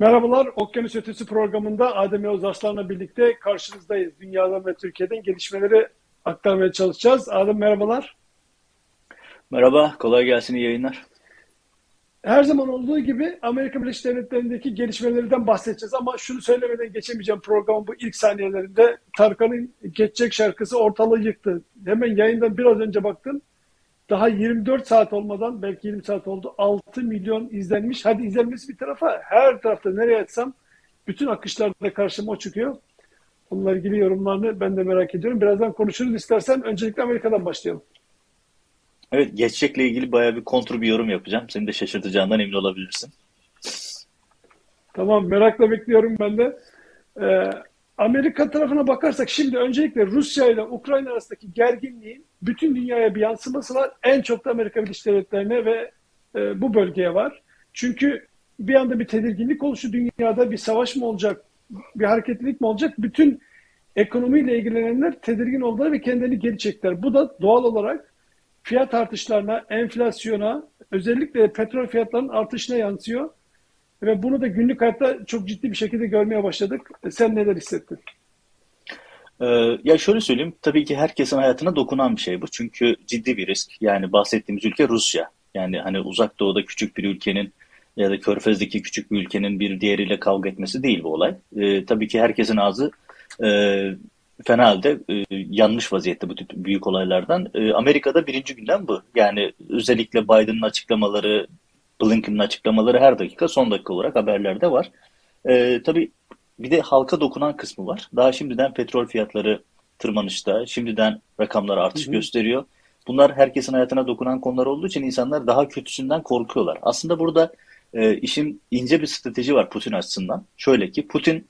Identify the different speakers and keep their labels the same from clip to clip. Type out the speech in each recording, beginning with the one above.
Speaker 1: Merhabalar, Okyanus Ötesi programında Adem Yavuz Arslan'la birlikte karşınızdayız. Dünyadan ve Türkiye'den gelişmeleri aktarmaya çalışacağız. Adem merhabalar.
Speaker 2: Merhaba, kolay gelsin, iyi yayınlar.
Speaker 1: Her zaman olduğu gibi Amerika Birleşik Devletleri'ndeki gelişmelerden bahsedeceğiz ama şunu söylemeden geçemeyeceğim programın bu ilk saniyelerinde. Tarkan'ın Geçecek şarkısı ortalığı yıktı. Hemen yayından biraz önce baktım. Daha 24 saat olmadan belki 20 saat oldu. 6 milyon izlenmiş. Hadi izlenmesi bir tarafa. Her tarafta nereye açsam bütün akışlarda karşıma o çıkıyor. Bununla ilgili yorumlarını ben de merak ediyorum. Birazdan konuşuruz istersen. Öncelikle Amerika'dan başlayalım.
Speaker 2: Evet, geçecekle ilgili bayağı bir kontrol bir yorum yapacağım. Seni de şaşırtacağından emin olabilirsin.
Speaker 1: Tamam, merakla bekliyorum ben de. Ee, Amerika tarafına bakarsak şimdi öncelikle Rusya ile Ukrayna arasındaki gerginliğin bütün dünyaya bir yansıması var. En çok da Amerika Birleşik Devletleri'ne ve e, bu bölgeye var. Çünkü bir anda bir tedirginlik oluşu dünyada bir savaş mı olacak, bir hareketlilik mi olacak? Bütün ekonomiyle ilgilenenler tedirgin oldular ve kendilerini geri çektiler. Bu da doğal olarak fiyat artışlarına, enflasyona, özellikle petrol fiyatlarının artışına yansıyor. Ve bunu da günlük hayatta çok ciddi bir şekilde görmeye başladık. Sen neler hissettin?
Speaker 2: Ee, ya şöyle söyleyeyim, tabii ki herkesin hayatına dokunan bir şey bu. Çünkü ciddi bir risk. Yani bahsettiğimiz ülke Rusya. Yani hani uzak doğuda küçük bir ülkenin ya da Körfez'deki küçük bir ülkenin bir diğeriyle kavga etmesi değil bu olay. Ee, tabii ki herkesin ağzı e, fena halde e, yanlış vaziyette bu tip büyük olaylardan. E, Amerika'da birinci günden bu. Yani özellikle Biden'ın açıklamaları, Blinken'ın açıklamaları her dakika son dakika olarak haberlerde var. E, tabii bir de halka dokunan kısmı var. Daha şimdiden petrol fiyatları tırmanışta, şimdiden rakamlar artış hı hı. gösteriyor. Bunlar herkesin hayatına dokunan konular olduğu için insanlar daha kötüsünden korkuyorlar. Aslında burada e, işin ince bir strateji var Putin açısından. Şöyle ki Putin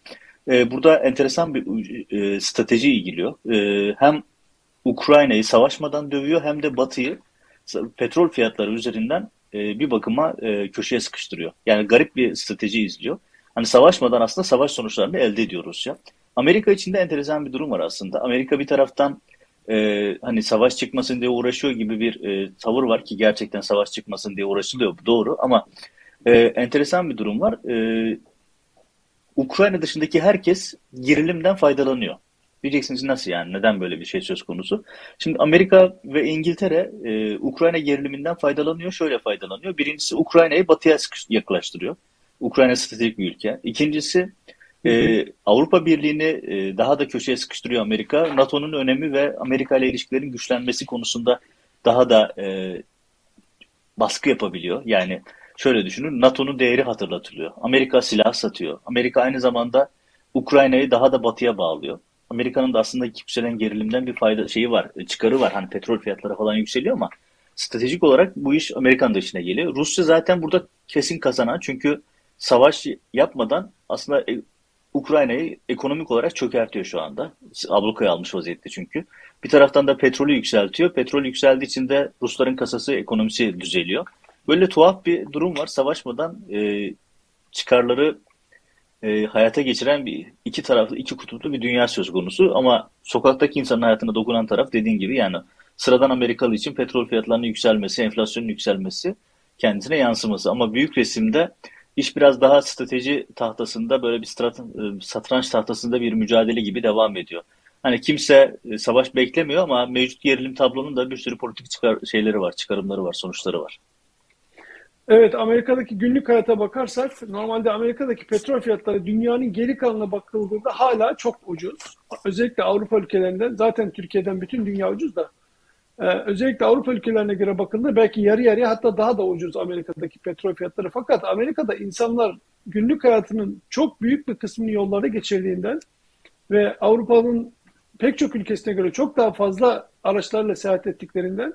Speaker 2: e, burada enteresan bir e, strateji ilgiliyor. E, hem Ukrayna'yı savaşmadan dövüyor hem de Batı'yı petrol fiyatları üzerinden e, bir bakıma e, köşeye sıkıştırıyor. Yani garip bir strateji izliyor. Hani savaşmadan aslında savaş sonuçlarını elde ediyor Rusya. Amerika için de enteresan bir durum var aslında. Amerika bir taraftan e, hani savaş çıkmasın diye uğraşıyor gibi bir e, tavır var ki gerçekten savaş çıkmasın diye uğraşılıyor. Doğru ama e, enteresan bir durum var. E, Ukrayna dışındaki herkes gerilimden faydalanıyor. Diyeceksiniz nasıl yani? Neden böyle bir şey söz konusu? Şimdi Amerika ve İngiltere e, Ukrayna geriliminden faydalanıyor. Şöyle faydalanıyor. Birincisi Ukrayna'yı batıya yaklaştırıyor. Ukrayna stratejik bir ülke. İkincisi e, Avrupa Birliği'ni e, daha da köşeye sıkıştırıyor Amerika. NATO'nun önemi ve Amerika ile ilişkilerin güçlenmesi konusunda daha da e, baskı yapabiliyor. Yani şöyle düşünün NATO'nun değeri hatırlatılıyor. Amerika silah satıyor. Amerika aynı zamanda Ukrayna'yı daha da batıya bağlıyor. Amerika'nın da aslında yükselen gerilimden bir fayda şeyi var, çıkarı var. Hani petrol fiyatları falan yükseliyor ama stratejik olarak bu iş Amerikan da işine geliyor. Rusya zaten burada kesin kazanan çünkü savaş yapmadan aslında e, Ukrayna'yı ekonomik olarak çökertiyor şu anda. Ablukaya almış vaziyette çünkü. Bir taraftan da petrolü yükseltiyor. Petrol yükseldiği için de Rusların kasası ekonomisi düzeliyor. Böyle tuhaf bir durum var. Savaşmadan e, çıkarları e, hayata geçiren bir iki taraflı, iki kutuplu bir dünya söz konusu. Ama sokaktaki insanın hayatına dokunan taraf dediğin gibi yani sıradan Amerikalı için petrol fiyatlarının yükselmesi, enflasyonun yükselmesi kendisine yansıması. Ama büyük resimde iş biraz daha strateji tahtasında böyle bir strat, e, satranç tahtasında bir mücadele gibi devam ediyor. Hani kimse e, savaş beklemiyor ama mevcut gerilim tablonun da bir sürü politik çıkar şeyleri var, çıkarımları var, sonuçları var.
Speaker 1: Evet Amerika'daki günlük hayata bakarsak normalde Amerika'daki petrol fiyatları dünyanın geri kalanına bakıldığında hala çok ucuz. Özellikle Avrupa ülkelerinden zaten Türkiye'den bütün dünya ucuz da ee, özellikle Avrupa ülkelerine göre bakıldığında belki yarı yarıya hatta daha da ucuz Amerika'daki petrol fiyatları. Fakat Amerika'da insanlar günlük hayatının çok büyük bir kısmını yollarda geçirdiğinden ve Avrupa'nın pek çok ülkesine göre çok daha fazla araçlarla seyahat ettiklerinden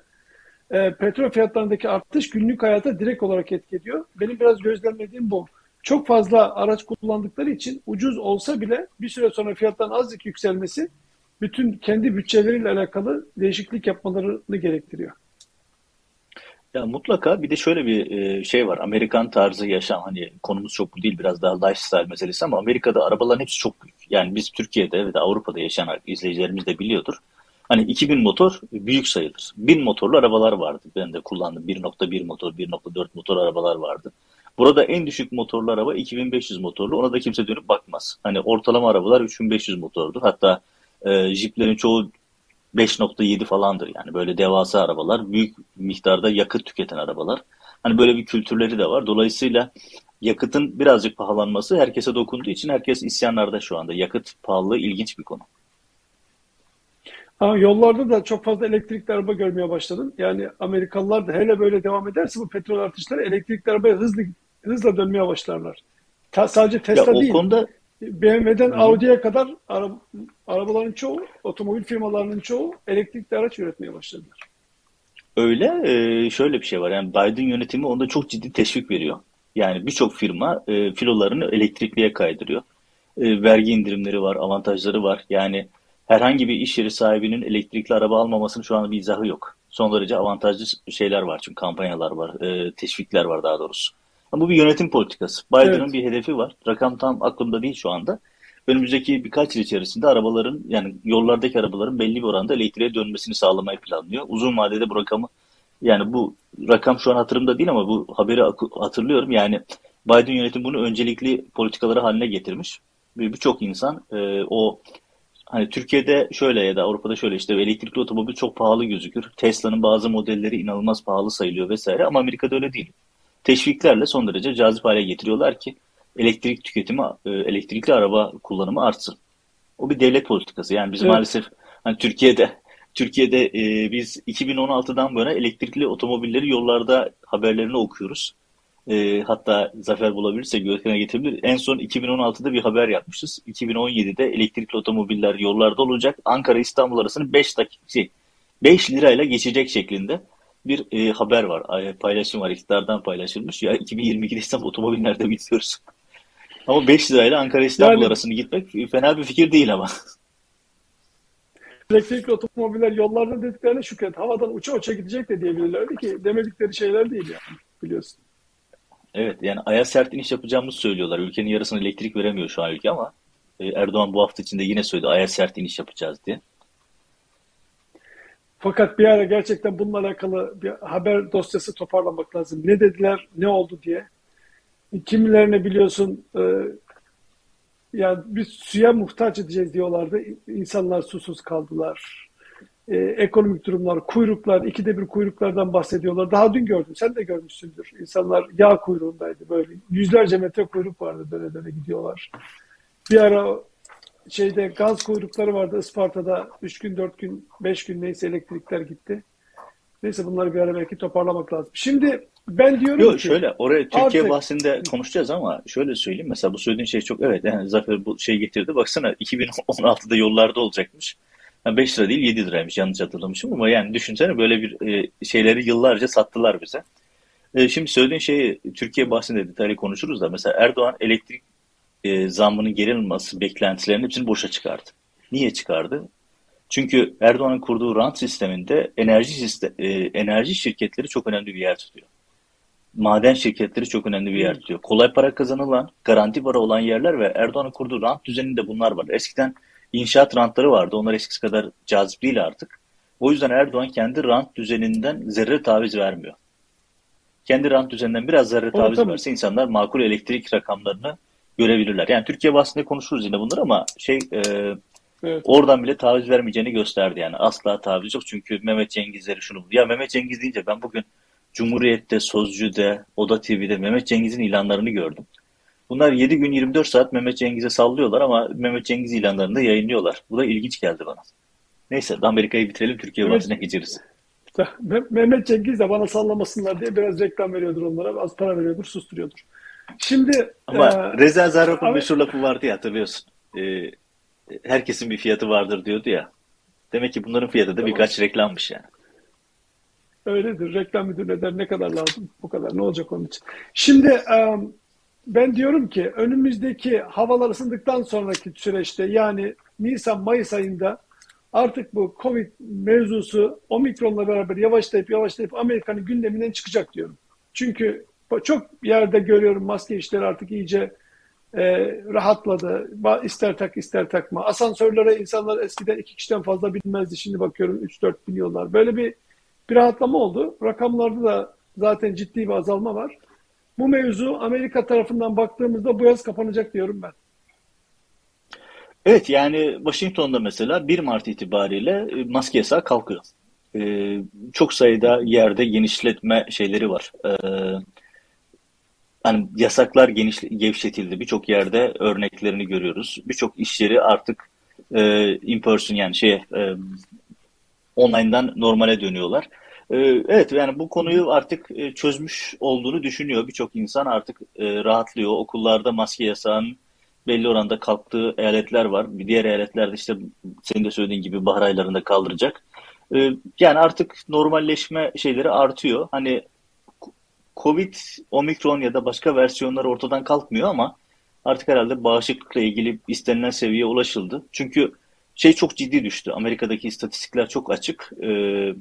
Speaker 1: e, petrol fiyatlarındaki artış günlük hayata direkt olarak etki ediyor. Benim biraz gözlemlediğim bu. Çok fazla araç kullandıkları için ucuz olsa bile bir süre sonra fiyatların azıcık yükselmesi bütün kendi bütçeleriyle alakalı değişiklik yapmalarını gerektiriyor.
Speaker 2: Ya mutlaka bir de şöyle bir e, şey var. Amerikan tarzı yaşam hani konumuz çok bu değil biraz daha lifestyle meselesi ama Amerika'da arabaların hepsi çok büyük. Yani biz Türkiye'de ve de Avrupa'da yaşayan izleyicilerimiz de biliyordur. Hani 2000 motor büyük sayılır. 1000 motorlu arabalar vardı. Ben de kullandım. 1.1 motor, 1.4 motor arabalar vardı. Burada en düşük motorlu araba 2500 motorlu. Ona da kimse dönüp bakmaz. Hani ortalama arabalar 3500 motordur. Hatta e, jiplerin çoğu 5.7 falandır yani böyle devasa arabalar, büyük miktarda yakıt tüketen arabalar. Hani böyle bir kültürleri de var. Dolayısıyla yakıtın birazcık pahalanması herkese dokunduğu için herkes isyanlarda şu anda. Yakıt pahalılığı ilginç bir konu.
Speaker 1: Ama yollarda da çok fazla elektrikli araba görmeye başladım. Yani Amerikalılar da hele böyle devam ederse bu petrol artışları elektrikli arabaya hızlı hızla dönmeye başlarlar. Ta, sadece Tesla
Speaker 2: ya o
Speaker 1: değil.
Speaker 2: konuda
Speaker 1: BMW'den Audi'ye kadar ara, arabaların çoğu, otomobil firmalarının çoğu elektrikli araç üretmeye başladılar.
Speaker 2: Öyle e, şöyle bir şey var. Yani Biden yönetimi onda çok ciddi teşvik veriyor. Yani birçok firma e, filolarını elektrikliye kaydırıyor. E, vergi indirimleri var, avantajları var. Yani herhangi bir iş yeri sahibinin elektrikli araba almamasının şu an bir izahı yok. Son derece avantajlı şeyler var çünkü kampanyalar var, e, teşvikler var daha doğrusu. Ama bu bir yönetim politikası. Biden'ın
Speaker 1: Evet.
Speaker 2: bir hedefi var. Rakam tam aklımda değil şu anda. Önümüzdeki birkaç yıl içerisinde arabaların yani yollardaki arabaların belli bir oranda elektriğe dönmesini sağlamayı planlıyor. Uzun vadede bu rakamı yani bu rakam şu an hatırımda değil ama bu haberi hatırlıyorum. Yani Biden yönetimi bunu öncelikli politikaları haline getirmiş. Bir- Birçok insan e, o Hani Türkiye'de şöyle ya da Avrupa'da şöyle işte elektrikli otomobil çok pahalı gözükür. Tesla'nın bazı modelleri inanılmaz pahalı sayılıyor vesaire ama Amerika'da öyle değil. Teşviklerle son derece cazip hale getiriyorlar ki elektrik tüketimi, e, elektrikli araba kullanımı artsın. O bir devlet politikası. Yani biz
Speaker 1: Evet.
Speaker 2: maalesef hani Türkiye'de Türkiye'de e, biz 2016'dan bu yana elektrikli otomobilleri yollarda haberlerini okuyoruz. E, hatta Zafer bulabilirse Görkem'e getirebilir. En son 2016'da bir haber yapmışız. 2017'de elektrikli otomobiller yollarda olacak. Ankara İstanbul arasını 5 dakika şey 5 lirayla geçecek şeklinde bir e, haber var. Ay- Paylaşım var. iktidardan paylaşılmış. Ya 2022'de İstanbul otomobil nerede bilmiyoruz. Ama 5 lirayla Ankara İstanbul
Speaker 1: Yani
Speaker 2: arasını gitmek fena bir fikir değil ama.
Speaker 1: elektrikli otomobiller yollarda dediklerine şükret. Havadan uça uça gidecek de diyebilirlerdi ki demedikleri şeyler değil yani biliyorsun.
Speaker 2: Evet yani aya sert iniş yapacağımızı söylüyorlar. Ülkenin yarısına elektrik veremiyor şu an ülke ama e, Erdoğan bu hafta içinde yine söyledi aya sert iniş yapacağız diye.
Speaker 1: Fakat bir ara gerçekten bununla alakalı bir haber dosyası toparlamak lazım. Ne dediler, ne oldu diye. Kimilerine biliyorsun e, yani biz suya muhtaç edeceğiz diyorlardı. İnsanlar susuz kaldılar. E, ekonomik durumlar, kuyruklar, ikide bir kuyruklardan bahsediyorlar. Daha dün gördüm, sen de görmüşsündür. İnsanlar yağ kuyruğundaydı böyle. Yüzlerce metre kuyruk vardı döne döne gidiyorlar. Bir ara şeyde gaz kuyrukları vardı Isparta'da. Üç gün, dört gün, beş gün neyse elektrikler gitti. Neyse bunları bir ara belki toparlamak lazım. Şimdi ben diyorum
Speaker 2: Yok
Speaker 1: ki
Speaker 2: şöyle oraya Türkiye
Speaker 1: artık
Speaker 2: bahsinde konuşacağız ama şöyle söyleyeyim mesela bu söylediğin şey çok evet yani Zafer bu şey getirdi baksana 2016'da yollarda olacakmış. Yani 5 lira değil 7 liraymış yanlış hatırlamışım ama yani düşünsene böyle bir e, şeyleri yıllarca sattılar bize. E, şimdi söylediğin şeyi Türkiye bahsinde detaylı konuşuruz da mesela Erdoğan elektrik e, zammının geri alınması beklentilerinin hepsini boşa çıkardı. Niye çıkardı? Çünkü Erdoğan'ın kurduğu rant sisteminde enerji sistem, e, enerji şirketleri çok önemli bir yer tutuyor. Maden şirketleri çok önemli bir yer tutuyor. Kolay para kazanılan, garanti para olan yerler ve Erdoğan'ın kurduğu rant düzeninde bunlar var. Eskiden inşaat rantları vardı. Onlar eskisi kadar cazip değil artık. O yüzden Erdoğan kendi rant düzeninden zerre taviz vermiyor. Kendi rant düzeninden biraz zerre taviz verse insanlar makul elektrik rakamlarını görebilirler. Yani Türkiye bahsinde konuşuruz yine bunları ama şey e,
Speaker 1: Evet.
Speaker 2: oradan bile taviz vermeyeceğini gösterdi yani. Asla taviz yok çünkü Mehmet Cengizleri şunu ya Mehmet Cengiz deyince ben bugün Cumhuriyet'te, Sözcü'de, Oda TV'de Mehmet Cengiz'in ilanlarını gördüm. Bunlar 7 gün 24 saat Mehmet Cengiz'e sallıyorlar ama Mehmet Cengiz ilanlarını da yayınlıyorlar. Bu da ilginç geldi bana. Neyse Amerika'yı bitirelim Türkiye
Speaker 1: Evet.
Speaker 2: bahsine geçeriz.
Speaker 1: Me- Mehmet Cengiz de bana sallamasınlar diye biraz reklam veriyordur onlara. Az para veriyordur, susturuyordur. Şimdi
Speaker 2: Ama
Speaker 1: e,
Speaker 2: Reza Zarrab'ın
Speaker 1: abi,
Speaker 2: meşhur lafı vardı ya hatırlıyorsun. Ee, herkesin bir fiyatı vardır diyordu ya. Demek ki bunların fiyatı da
Speaker 1: tamam.
Speaker 2: birkaç reklammış yani.
Speaker 1: Öyledir. Reklam müdürü der ne kadar lazım? Bu kadar. Ne olacak onun için? Şimdi e, ben diyorum ki önümüzdeki havalar ısındıktan sonraki süreçte yani Nisan-Mayıs ayında artık bu Covid mevzusu Omikron'la beraber yavaşlayıp yavaşlayıp Amerika'nın gündeminden çıkacak diyorum. Çünkü çok yerde görüyorum maske işleri artık iyice e, rahatladı. İster tak ister takma. Asansörlere insanlar eskiden iki kişiden fazla binmezdi. Şimdi bakıyorum 3-4 biniyorlar. Böyle bir bir rahatlama oldu. Rakamlarda da zaten ciddi bir azalma var. bu mevzu Amerika tarafından baktığımızda bu yaz kapanacak diyorum ben.
Speaker 2: Evet yani Washington'da mesela 1 Mart itibariyle e, maske yasağı kalkıyor. Ee, çok sayıda yerde genişletme şeyleri var. Ee, hani yasaklar geniş, gevşetildi. Birçok yerde örneklerini görüyoruz. Birçok iş yeri artık e, in person yani şey e, online'dan normale dönüyorlar. E, evet yani bu konuyu artık e, çözmüş olduğunu düşünüyor. Birçok insan artık e, rahatlıyor. Okullarda maske yasağının belli oranda kalktığı eyaletler var. Bir diğer eyaletlerde işte senin de söylediğin gibi bahar aylarında kaldıracak. E, yani artık normalleşme şeyleri artıyor. Hani Covid, Omikron ya da başka versiyonlar ortadan kalkmıyor ama artık herhalde bağışıklıkla ilgili istenilen seviyeye ulaşıldı. Çünkü şey çok ciddi düştü. Amerika'daki istatistikler çok açık. Ee,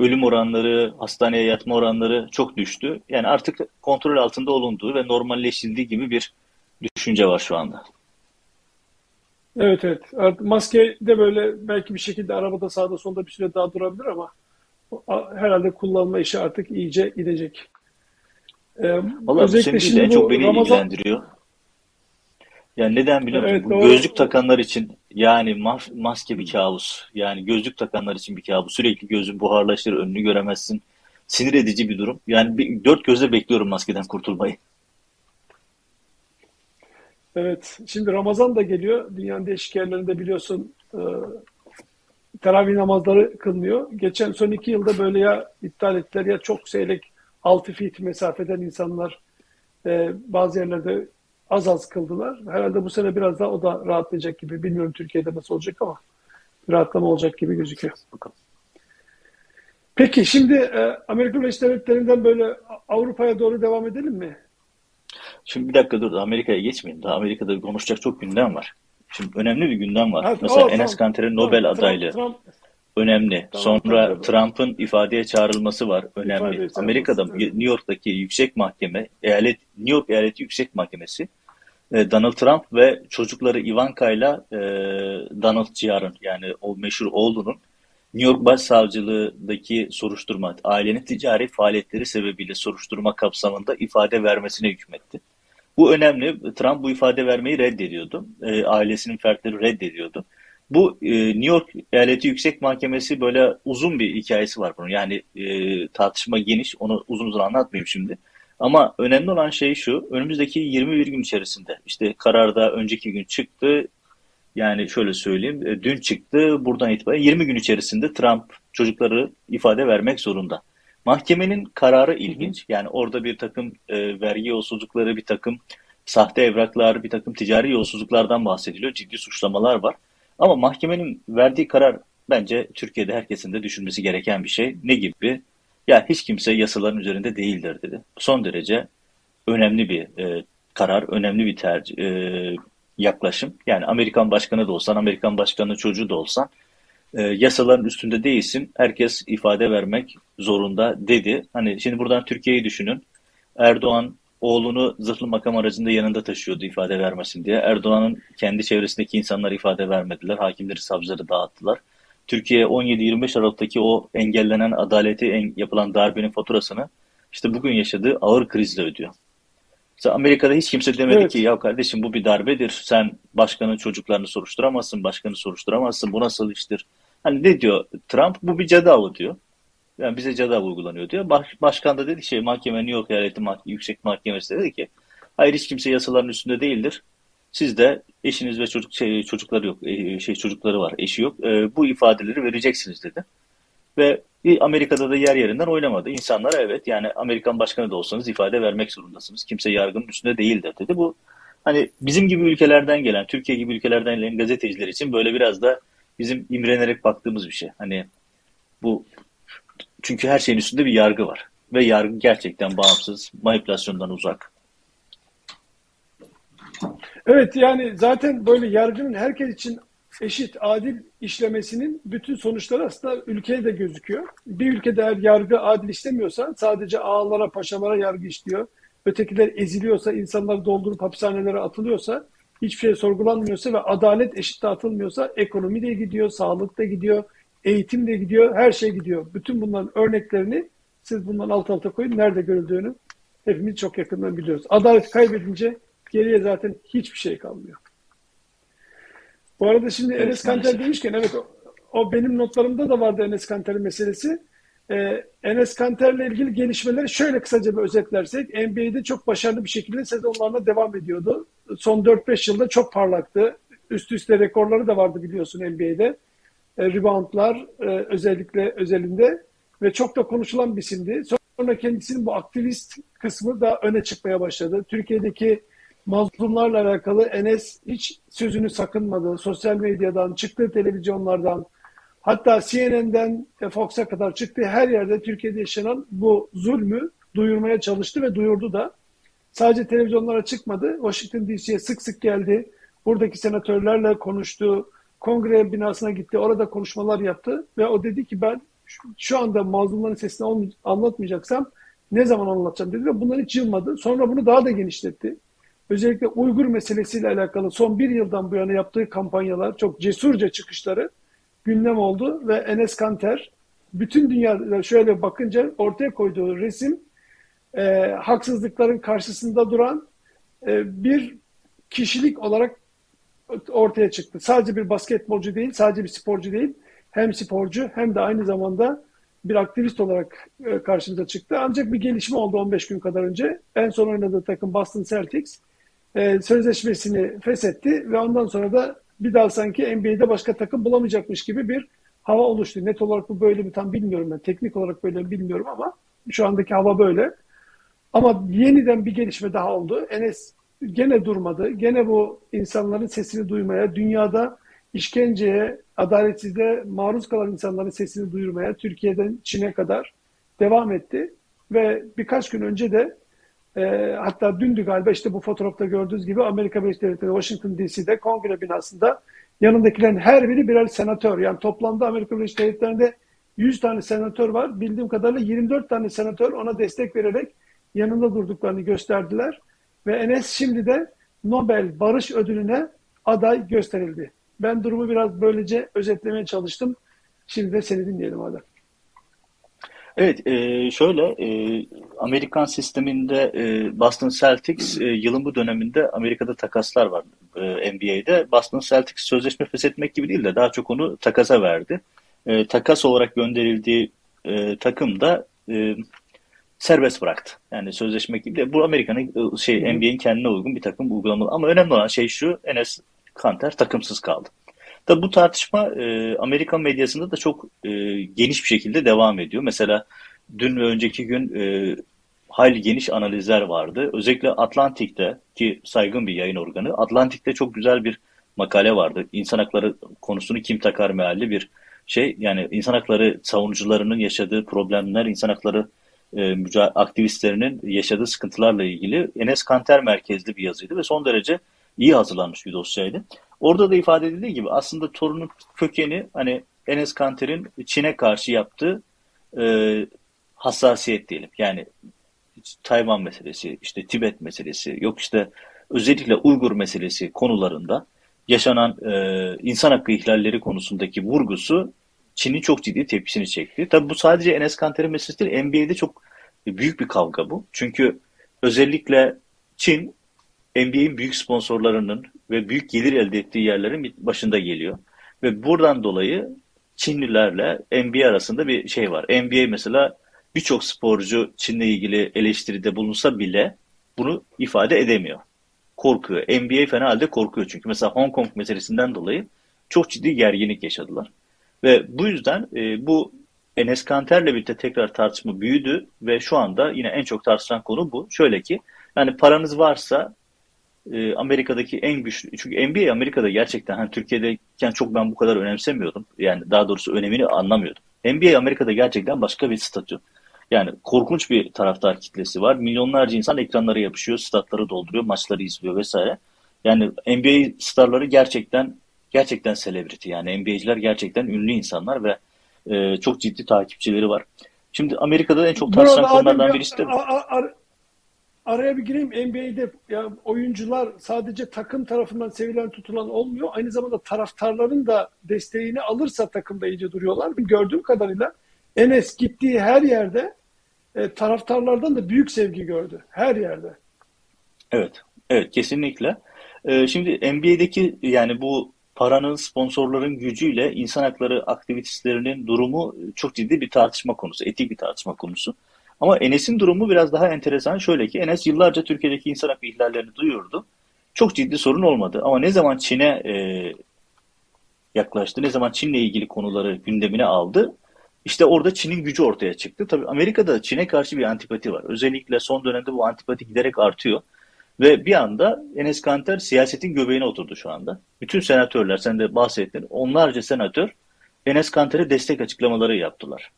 Speaker 2: ölüm oranları, hastaneye yatma oranları çok düştü. Yani artık kontrol altında olunduğu ve normalleşildiği gibi bir düşünce var şu anda.
Speaker 1: Evet evet. Maske de böyle belki bir şekilde arabada sağda solda bir süre daha durabilir ama herhalde kullanma işi artık iyice gidecek.
Speaker 2: Ee, Valla özellikle şimdi en çok beni Ramazan... ilgilendiriyor. Yani neden biliyor musun? Evet, gözlük takanlar için yani mas maske bir kabus. Yani gözlük takanlar için bir kabus. Sürekli gözün buharlaşır, önünü göremezsin. Sinir edici bir durum. Yani bir, dört gözle bekliyorum maskeden kurtulmayı.
Speaker 1: Evet. Şimdi Ramazan da geliyor. Dünyanın değişik yerlerinde biliyorsun e, teravih namazları kılınıyor. Geçen son iki yılda böyle ya iptal ettiler ya çok seyrek altı feet mesafeden insanlar e, bazı yerlerde az az kıldılar. Herhalde bu sene biraz daha o da rahatlayacak gibi. Bilmiyorum Türkiye'de nasıl olacak ama rahatlama olacak gibi gözüküyor. Peki şimdi e, Amerika Birleşik Devletleri'nden böyle Avrupa'ya doğru devam edelim mi?
Speaker 2: Şimdi bir dakika dur Amerika'ya geçmeyin. Daha Amerika'da konuşacak çok gündem var. Şimdi önemli bir gündem var. Ha, Mesela o, Enes Kanter'in Nobel tamam, adaylığı. Trump, önemli. Tamam, Sonra Trump'ın ifadeye çağrılması var. Önemli. Amerika'da New York'taki yüksek mahkeme, eyalet New York Eyaleti Yüksek Mahkemesi e, Donald Trump ve çocukları Ivanka ile e, Donald Ciar'ın yani o meşhur oğlunun New York Başsavcılığı'ndaki soruşturma, ailenin ticari faaliyetleri sebebiyle soruşturma kapsamında ifade vermesine hükmetti. Bu önemli. Trump bu ifade vermeyi reddediyordu. E, ailesinin fertleri reddediyordu. Bu e, New York Eyaleti Yüksek Mahkemesi böyle uzun bir hikayesi var bunun. Yani e, tartışma geniş. Onu uzun uzun anlatmayayım şimdi. Ama önemli olan şey şu. Önümüzdeki 21 gün içerisinde işte kararda önceki gün çıktı. Yani şöyle söyleyeyim. E, dün çıktı. Buradan itibaren 20 gün içerisinde Trump çocukları ifade vermek zorunda. Mahkemenin kararı ilginç. Yani orada bir takım e, vergi yolsuzlukları, bir takım sahte evraklar, bir takım ticari yolsuzluklardan bahsediliyor. Ciddi suçlamalar var. Ama mahkemenin verdiği karar bence Türkiye'de herkesin de düşünmesi gereken bir şey. Ne gibi? Ya hiç kimse yasaların üzerinde değildir dedi. Son derece önemli bir e, karar, önemli bir tercih, e, yaklaşım. Yani Amerikan başkanı da olsan, Amerikan başkanı çocuğu da olsan e, yasaların üstünde değilsin. Herkes ifade vermek zorunda dedi. Hani şimdi buradan Türkiye'yi düşünün. Erdoğan oğlunu zırhlı makam aracında yanında taşıyordu ifade vermesin diye. Erdoğan'ın kendi çevresindeki insanlar ifade vermediler. Hakimleri, savcıları dağıttılar. Türkiye 17-25 Aralık'taki o engellenen adaleti en, yapılan darbenin faturasını işte bugün yaşadığı ağır krizle ödüyor. Mesela Amerika'da hiç kimse demedi evet. ki ya kardeşim bu bir darbedir. Sen başkanın çocuklarını soruşturamazsın, başkanı soruşturamazsın. Bu nasıl iştir? Hani ne diyor Trump? Bu bir cedavu diyor. Yani bize ceza uygulanıyor diyor. Baş, başkan da dedi şey mahkeme New York Eyaleti Mah Yüksek Mahkemesi dedi ki hayır hiç kimse yasaların üstünde değildir. Siz de eşiniz ve çocuk şey, çocukları yok, e, şey çocukları var, eşi yok. E, bu ifadeleri vereceksiniz dedi. Ve Amerika'da da yer yerinden oynamadı. İnsanlar evet yani Amerikan başkanı da olsanız ifade vermek zorundasınız. Kimse yargının üstünde değildir dedi. Bu hani bizim gibi ülkelerden gelen, Türkiye gibi ülkelerden gelen gazeteciler için böyle biraz da bizim imrenerek baktığımız bir şey. Hani bu çünkü her şeyin üstünde bir yargı var. Ve yargı gerçekten bağımsız, manipülasyondan uzak.
Speaker 1: Evet yani zaten böyle yargının herkes için eşit, adil işlemesinin bütün sonuçları aslında ülkeye de gözüküyor. Bir ülkede eğer yargı adil işlemiyorsa sadece ağalara, paşalara yargı işliyor. Ötekiler eziliyorsa, insanlar doldurup hapishanelere atılıyorsa, hiçbir şey sorgulanmıyorsa ve adalet eşit dağıtılmıyorsa ekonomi de gidiyor, sağlık da gidiyor, eğitim de gidiyor, her şey gidiyor. Bütün bunların örneklerini siz bundan alt alta koyun. Nerede görüldüğünü hepimiz çok yakından biliyoruz. Adalet kaybedince geriye zaten hiçbir şey kalmıyor. Bu arada şimdi evet, Enes Kanter demişken evet o, o benim notlarımda da vardı Enes Kanter'in meselesi. Ee, Enes Kanter'le ilgili gelişmeleri şöyle kısaca bir özetlersek NBA'de çok başarılı bir şekilde sezonlarına devam ediyordu. Son 4-5 yılda çok parlaktı. Üst üste rekorları da vardı biliyorsun NBA'de. E, reboundlar e, özellikle özelinde ve çok da konuşulan bir isimdi. Sonra kendisinin bu aktivist kısmı da öne çıkmaya başladı. Türkiye'deki mazlumlarla alakalı Enes hiç sözünü sakınmadı. Sosyal medyadan, çıktığı televizyonlardan, hatta CNN'den Fox'a kadar çıktığı her yerde Türkiye'de yaşanan bu zulmü duyurmaya çalıştı ve duyurdu da. Sadece televizyonlara çıkmadı. Washington DC'ye sık sık geldi. Buradaki senatörlerle konuştu. Kongre binasına gitti. Orada konuşmalar yaptı. Ve o dedi ki ben şu anda mazlumların sesini anlatmayacaksam ne zaman anlatacağım dedi ve bundan hiç yılmadı. Sonra bunu daha da genişletti. Özellikle Uygur meselesiyle alakalı son bir yıldan bu yana yaptığı kampanyalar, çok cesurca çıkışları gündem oldu ve Enes Kanter bütün dünyada şöyle bakınca ortaya koyduğu resim e, haksızlıkların karşısında duran e, bir kişilik olarak ortaya çıktı. Sadece bir basketbolcu değil, sadece bir sporcu değil, hem sporcu hem de aynı zamanda bir aktivist olarak e, karşımıza çıktı. Ancak bir gelişme oldu 15 gün kadar önce. En son oynadığı takım Boston Celtics e, sözleşmesini feshetti ve ondan sonra da bir daha sanki NBA'de başka takım bulamayacakmış gibi bir hava oluştu. Net olarak bu böyle mi tam bilmiyorum ben. Teknik olarak böyle mi bilmiyorum ama şu andaki hava böyle. Ama yeniden bir gelişme daha oldu. Enes gene durmadı. Gene bu insanların sesini duymaya, dünyada işkenceye, adaletsizliğe maruz kalan insanların sesini duyurmaya Türkiye'den Çin'e kadar devam etti. Ve birkaç gün önce de e, hatta dündü galiba işte bu fotoğrafta gördüğünüz gibi Amerika Birleşik Devletleri Washington DC'de kongre binasında yanındakilerin her biri birer senatör. Yani toplamda Amerika Birleşik Devletleri'nde 100 tane senatör var. Bildiğim kadarıyla 24 tane senatör ona destek vererek yanında durduklarını gösterdiler. Ve Enes şimdi de Nobel Barış Ödülü'ne aday gösterildi. Ben durumu biraz böylece özetlemeye çalıştım. Şimdi de seni dinleyelim Adem.
Speaker 2: Evet, e, şöyle e, Amerikan sisteminde e, Boston Celtics e, yılın bu döneminde Amerika'da takaslar var e, NBA'de. Boston Celtics sözleşme feshetmek gibi değil de daha çok onu takasa verdi. E, takas olarak gönderildiği e, takım da e, serbest bıraktı. Yani sözleşme gibi de bu Amerika'nın şey NBA'in kendine uygun bir takım uygulamalı. Ama önemli olan şey şu Enes Kanter takımsız kaldı. Tabi bu tartışma e, Amerikan medyasında da çok e, geniş bir şekilde devam ediyor. Mesela dün ve önceki gün e, hayli geniş analizler vardı. Özellikle Atlantik'te ki saygın bir yayın organı. Atlantik'te çok güzel bir makale vardı. İnsan hakları konusunu kim takar mealli bir şey. Yani insan hakları savunucularının yaşadığı problemler, insan hakları e, aktivistlerinin yaşadığı sıkıntılarla ilgili Enes Kanter merkezli bir yazıydı ve son derece iyi hazırlanmış bir dosyaydı. Orada da ifade edildiği gibi aslında torunun kökeni hani Enes Kanter'in Çin'e karşı yaptığı e, hassasiyet diyelim. Yani Tayvan meselesi, işte Tibet meselesi, yok işte özellikle Uygur meselesi konularında yaşanan e, insan hakkı ihlalleri konusundaki vurgusu Çin'in çok ciddi tepkisini çekti. Tabi bu sadece Enes Kanter'in meselesi değil. NBA'de çok büyük bir kavga bu. Çünkü özellikle Çin NBA'in büyük sponsorlarının ve büyük gelir elde ettiği yerlerin başında geliyor. Ve buradan dolayı Çinlilerle NBA arasında bir şey var. NBA mesela birçok sporcu Çin'le ilgili eleştiride bulunsa bile bunu ifade edemiyor. Korkuyor. NBA fena halde korkuyor çünkü. Mesela Hong Kong meselesinden dolayı çok ciddi gerginlik yaşadılar. Ve bu yüzden e, bu Enes Kanter'le birlikte tekrar tartışma büyüdü ve şu anda yine en çok tartışılan konu bu. Şöyle ki yani paranız varsa e, Amerika'daki en güçlü çünkü NBA Amerika'da gerçekten hani Türkiye'deyken çok ben bu kadar önemsemiyordum. Yani daha doğrusu önemini anlamıyordum. NBA Amerika'da gerçekten başka bir statü. Yani korkunç bir taraftar kitlesi var. Milyonlarca insan ekranlara yapışıyor, statları dolduruyor, maçları izliyor vesaire. Yani NBA starları gerçekten gerçekten celebrity. Yani NBA'ciler gerçekten ünlü insanlar ve e, çok ciddi takipçileri var. Şimdi Amerika'da en çok tartışılan konulardan birisi de
Speaker 1: araya bir gireyim. NBA'de ya oyuncular sadece takım tarafından sevilen tutulan olmuyor. Aynı zamanda taraftarların da desteğini alırsa takımda iyice duruyorlar. Gördüğüm kadarıyla Enes gittiği her yerde e, taraftarlardan da büyük sevgi gördü. Her yerde.
Speaker 2: Evet. Evet kesinlikle. Ee, şimdi NBA'deki yani bu paranın, sponsorların gücüyle insan hakları aktivistlerinin durumu çok ciddi bir tartışma konusu, etik bir tartışma konusu. Ama Enes'in durumu biraz daha enteresan. Şöyle ki Enes yıllarca Türkiye'deki insan hakkı ihlallerini duyuyordu. Çok ciddi sorun olmadı. Ama ne zaman Çin'e e, yaklaştı, ne zaman Çin'le ilgili konuları gündemine aldı, işte orada Çin'in gücü ortaya çıktı. Tabii Amerika'da Çin'e karşı bir antipati var. Özellikle son dönemde bu antipati giderek artıyor. Ve bir anda Enes Kanter siyasetin göbeğine oturdu şu anda. Bütün senatörler, sen de bahsettin, onlarca senatör Enes Kanter'e destek açıklamaları yaptılar.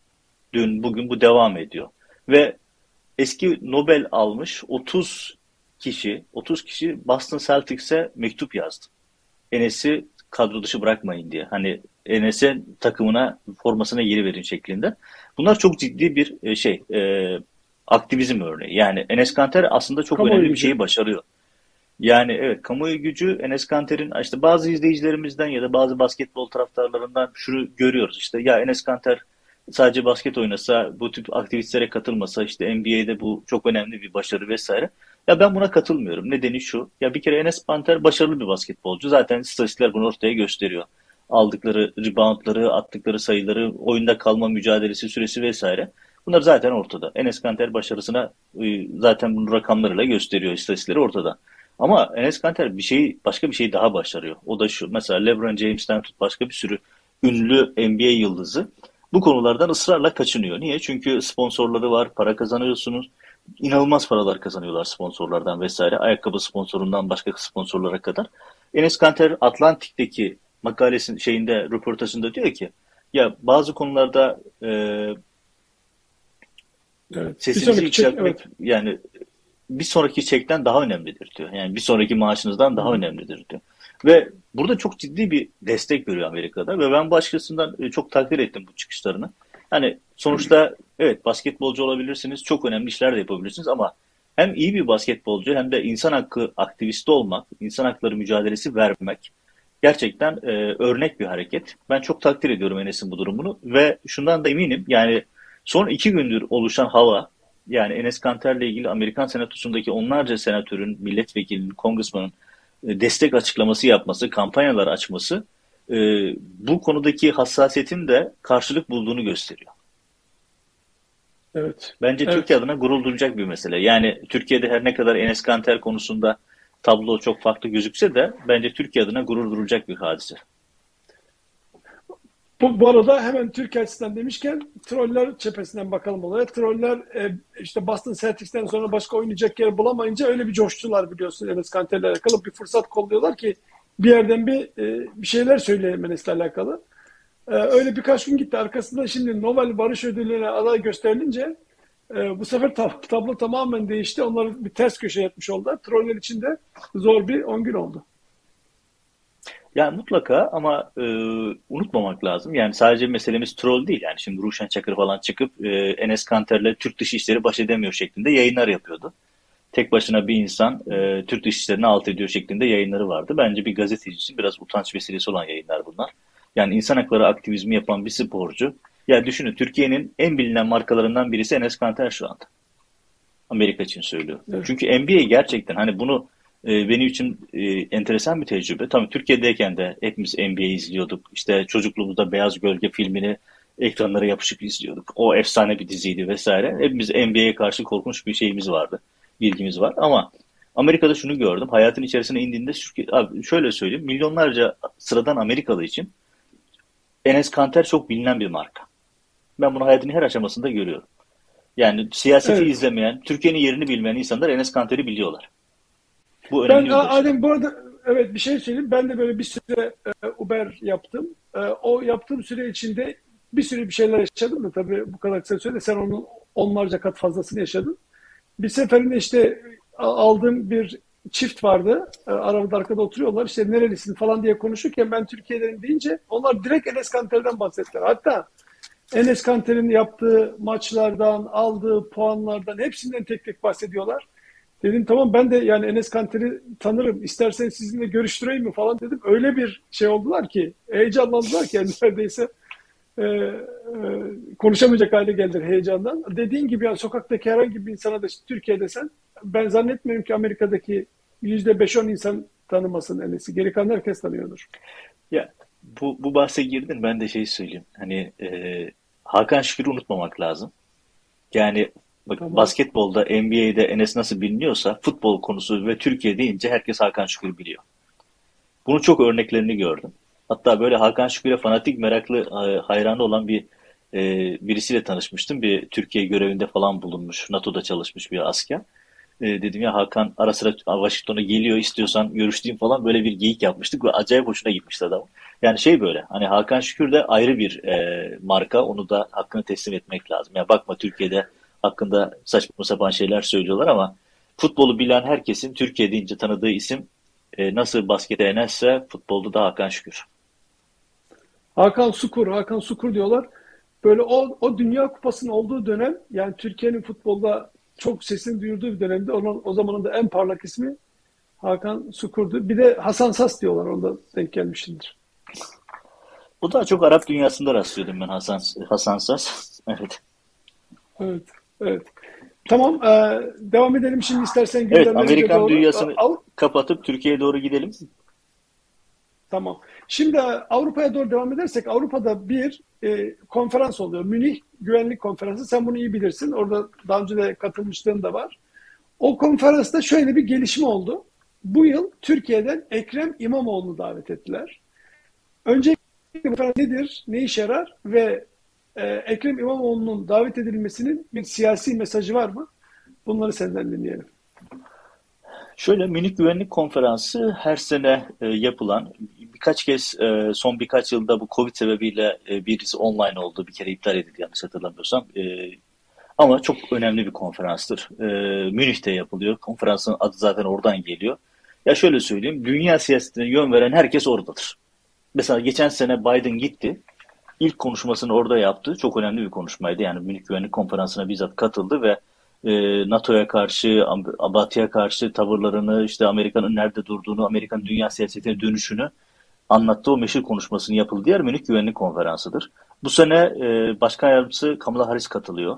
Speaker 2: Dün, bugün bu devam ediyor. Ve eski Nobel almış 30 kişi, 30 kişi Boston Celtics'e mektup yazdı. Enes'i kadro dışı bırakmayın diye. Hani Enes'e takımına formasına yeri verin şeklinde. Bunlar çok ciddi bir e, şey, e, aktivizm örneği. Yani Enes Kanter aslında çok kamuoyu önemli gücü. bir şeyi başarıyor. Yani evet kamuoyu gücü Enes Kanter'in işte bazı izleyicilerimizden ya da bazı basketbol taraftarlarından şunu görüyoruz işte ya Enes Kanter sadece basket oynasa bu tip aktivistlere katılmasa işte NBA'de bu çok önemli bir başarı vesaire. Ya ben buna katılmıyorum. Nedeni şu. Ya bir kere Enes Kanter başarılı bir basketbolcu. Zaten istatistikler bunu ortaya gösteriyor. Aldıkları reboundları, attıkları sayıları, oyunda kalma mücadelesi süresi vesaire. Bunlar zaten ortada. Enes Kanter başarısına e, zaten bunu rakamlarıyla gösteriyor. istatistikleri ortada. Ama Enes Kanter bir şey başka bir şey daha başarıyor. O da şu. Mesela LeBron James'ten tut başka bir sürü ünlü NBA yıldızı bu konulardan ısrarla kaçınıyor. Niye? Çünkü sponsorları var, para kazanıyorsunuz. İnanılmaz paralar kazanıyorlar sponsorlardan vesaire. Ayakkabı sponsorundan başka sponsorlara kadar. Enes Kanter Atlantik'teki makalesinin şeyinde, röportajında diyor ki ya bazı konularda e, Evet. Sesinizi yükseltmek evet. yani bir sonraki çekten daha önemlidir diyor. Yani bir sonraki maaşınızdan daha önemlidir diyor. Ve burada çok ciddi bir destek veriyor Amerika'da ve ben başkasından e, çok takdir ettim bu çıkışlarını. Hani sonuçta evet basketbolcu olabilirsiniz, çok önemli işler de yapabilirsiniz ama hem iyi bir basketbolcu hem de insan hakkı aktivisti olmak, insan hakları mücadelesi vermek gerçekten e, örnek bir hareket. Ben çok takdir ediyorum Enes'in bu durumunu ve şundan da eminim yani Son iki gündür oluşan hava yani Enes Kanter'le ilgili Amerikan Senatosu'ndaki onlarca senatörün, milletvekilinin, kongresmanın destek açıklaması yapması, kampanyalar açması e, bu konudaki hassasiyetin de karşılık bulduğunu gösteriyor.
Speaker 1: Evet.
Speaker 2: Bence evet. Türkiye adına gurur duyacak bir mesele. Yani Türkiye'de her ne kadar Enes Kanter konusunda tablo çok farklı gözükse de bence Türkiye adına gurur duyacak bir hadise.
Speaker 1: Bu, bu arada hemen Türkiye açısından demişken troller cephesinden bakalım olaya. Troller e, işte Boston Celtics'ten sonra başka oynayacak yer bulamayınca öyle bir coştular biliyorsun Enes Kanter'le alakalı. Bir fırsat kolluyorlar ki bir yerden bir e, bir şeyler söyleyelim Enes'le alakalı. E, öyle birkaç gün gitti. Arkasında şimdi Nobel Barış Ödülü'ne aday gösterilince e, bu sefer tab- tablo tamamen değişti. Onları bir ters köşe etmiş oldular. Troller için de zor bir 10 gün oldu.
Speaker 2: Yani mutlaka ama e, unutmamak lazım. Yani sadece meselemiz troll değil. Yani şimdi Ruşen Çakır falan çıkıp e, Enes Kanter'le Türk Dışişleri baş edemiyor şeklinde yayınlar yapıyordu. Tek başına bir insan e, Türk Dışişleri'ni alt ediyor şeklinde yayınları vardı. Bence bir gazeteci için biraz utanç vesilesi olan yayınlar bunlar. Yani insan hakları aktivizmi yapan bir sporcu. Ya düşünün Türkiye'nin en bilinen markalarından birisi Enes Kanter şu anda. Amerika için söylüyor. Evet. Çünkü NBA gerçekten hani bunu e, benim için e, enteresan bir tecrübe. Tabii Türkiye'deyken de hepimiz NBA izliyorduk. İşte çocukluğumuzda Beyaz Gölge filmini ekranlara yapışık izliyorduk. O efsane bir diziydi vesaire. Hepimiz NBA'ye karşı korkunç bir şeyimiz vardı. Bilgimiz var ama Amerika'da şunu gördüm. Hayatın içerisine indiğinde abi şöyle söyleyeyim. Milyonlarca sıradan Amerikalı için Enes Kanter çok bilinen bir marka. Ben bunu hayatın her aşamasında görüyorum. Yani siyaseti evet. izlemeyen, Türkiye'nin yerini bilmeyen insanlar Enes Kanter'i biliyorlar.
Speaker 1: Bu önemli ben Adem bu arada evet bir şey söyleyeyim. Ben de böyle bir süre e, Uber yaptım. E, o yaptığım süre içinde bir sürü bir şeyler yaşadım da tabii bu kadar kısa sürede sen onun onlarca kat fazlasını yaşadın. Bir seferinde işte aldığım bir çift vardı. E, arabada arkada oturuyorlar. İşte nerelisin falan diye konuşurken ben Türkiye'den deyince onlar direkt Enes Kanter'den bahsettiler. Hatta Enes Kanter'in yaptığı maçlardan, aldığı puanlardan hepsinden tek tek bahsediyorlar. Dedim tamam ben de yani Enes Kanter'i tanırım. İstersen sizinle görüştüreyim mi falan dedim. Öyle bir şey oldular ki heyecanlandılar ki yani neredeyse e, e, konuşamayacak hale gelir heyecandan. Dediğin gibi yani sokaktaki herhangi bir insana da Türkiye desen ben zannetmiyorum ki Amerika'daki yüzde beş on insan tanımasın Enes'i. Geri kalan herkes tanıyordur.
Speaker 2: Ya bu, bu bahse girdin ben de şey söyleyeyim. Hani e, Hakan Şükür'ü unutmamak lazım. Yani bak, tamam. basketbolda, NBA'de Enes nasıl biliniyorsa futbol konusu ve Türkiye deyince herkes Hakan Şükür biliyor. Bunun çok örneklerini gördüm. Hatta böyle Hakan Şükür'e fanatik meraklı e, hayranı olan bir e, birisiyle tanışmıştım. Bir Türkiye görevinde falan bulunmuş. NATO'da çalışmış bir asker. E, dedim ya Hakan ara sıra Washington'a geliyor istiyorsan görüştüğüm falan böyle bir geyik yapmıştık ve acayip hoşuna gitmişti adam. Yani şey böyle hani Hakan Şükür de ayrı bir e, marka onu da hakkını teslim etmek lazım. Yani bakma Türkiye'de hakkında saçma sapan şeyler söylüyorlar ama futbolu bilen herkesin Türkiye deyince tanıdığı isim e, nasıl baskete enerse futbolda da Hakan Şükür.
Speaker 1: Hakan Sukur, Hakan Sukur diyorlar. Böyle o, o Dünya Kupası'nın olduğu dönem yani Türkiye'nin futbolda çok sesini duyurduğu bir dönemde onun o zamanın da en parlak ismi Hakan Sukur'du. Bir de Hasan Sas diyorlar onda denk gelmişimdir.
Speaker 2: Bu daha çok Arap dünyasında rastlıyordum ben Hasan, Hasan Sas. evet.
Speaker 1: Evet. Evet. Tamam. E, devam edelim şimdi istersen.
Speaker 2: Evet. Amerikan doğru. dünyasını Al. kapatıp Türkiye'ye doğru gidelim.
Speaker 1: Tamam. Şimdi Avrupa'ya doğru devam edersek Avrupa'da bir e, konferans oluyor. Münih Güvenlik Konferansı. Sen bunu iyi bilirsin. Orada daha önce de katılmışlığın da var. O konferansta şöyle bir gelişme oldu. Bu yıl Türkiye'den Ekrem İmamoğlu'nu davet ettiler. Önce nedir, ne işe yarar ve e, Ekrem İmamoğlu'nun davet edilmesinin bir siyasi mesajı var mı? Bunları senden dinleyelim.
Speaker 2: Şöyle Münih Güvenlik Konferansı her sene e, yapılan birkaç kez e, son birkaç yılda bu Covid sebebiyle e, birisi online oldu. Bir kere iptal edildi yanlış hatırlamıyorsam. E, ama çok önemli bir konferanstır. E, Münih'te yapılıyor. Konferansın adı zaten oradan geliyor. Ya şöyle söyleyeyim. Dünya siyasetine yön veren herkes oradadır. Mesela geçen sene Biden gitti. İlk konuşmasını orada yaptı. Çok önemli bir konuşmaydı. Yani Münih Güvenlik Konferansı'na bizzat katıldı ve e, NATO'ya karşı, Batı'ya karşı tavırlarını, işte Amerika'nın nerede durduğunu, Amerikan dünya siyasetine dönüşünü anlattığı o meşhur konuşmasını yapıldığı yer Münih Güvenlik Konferansı'dır. Bu sene e, Başkan Yardımcısı Kamala Harris katılıyor.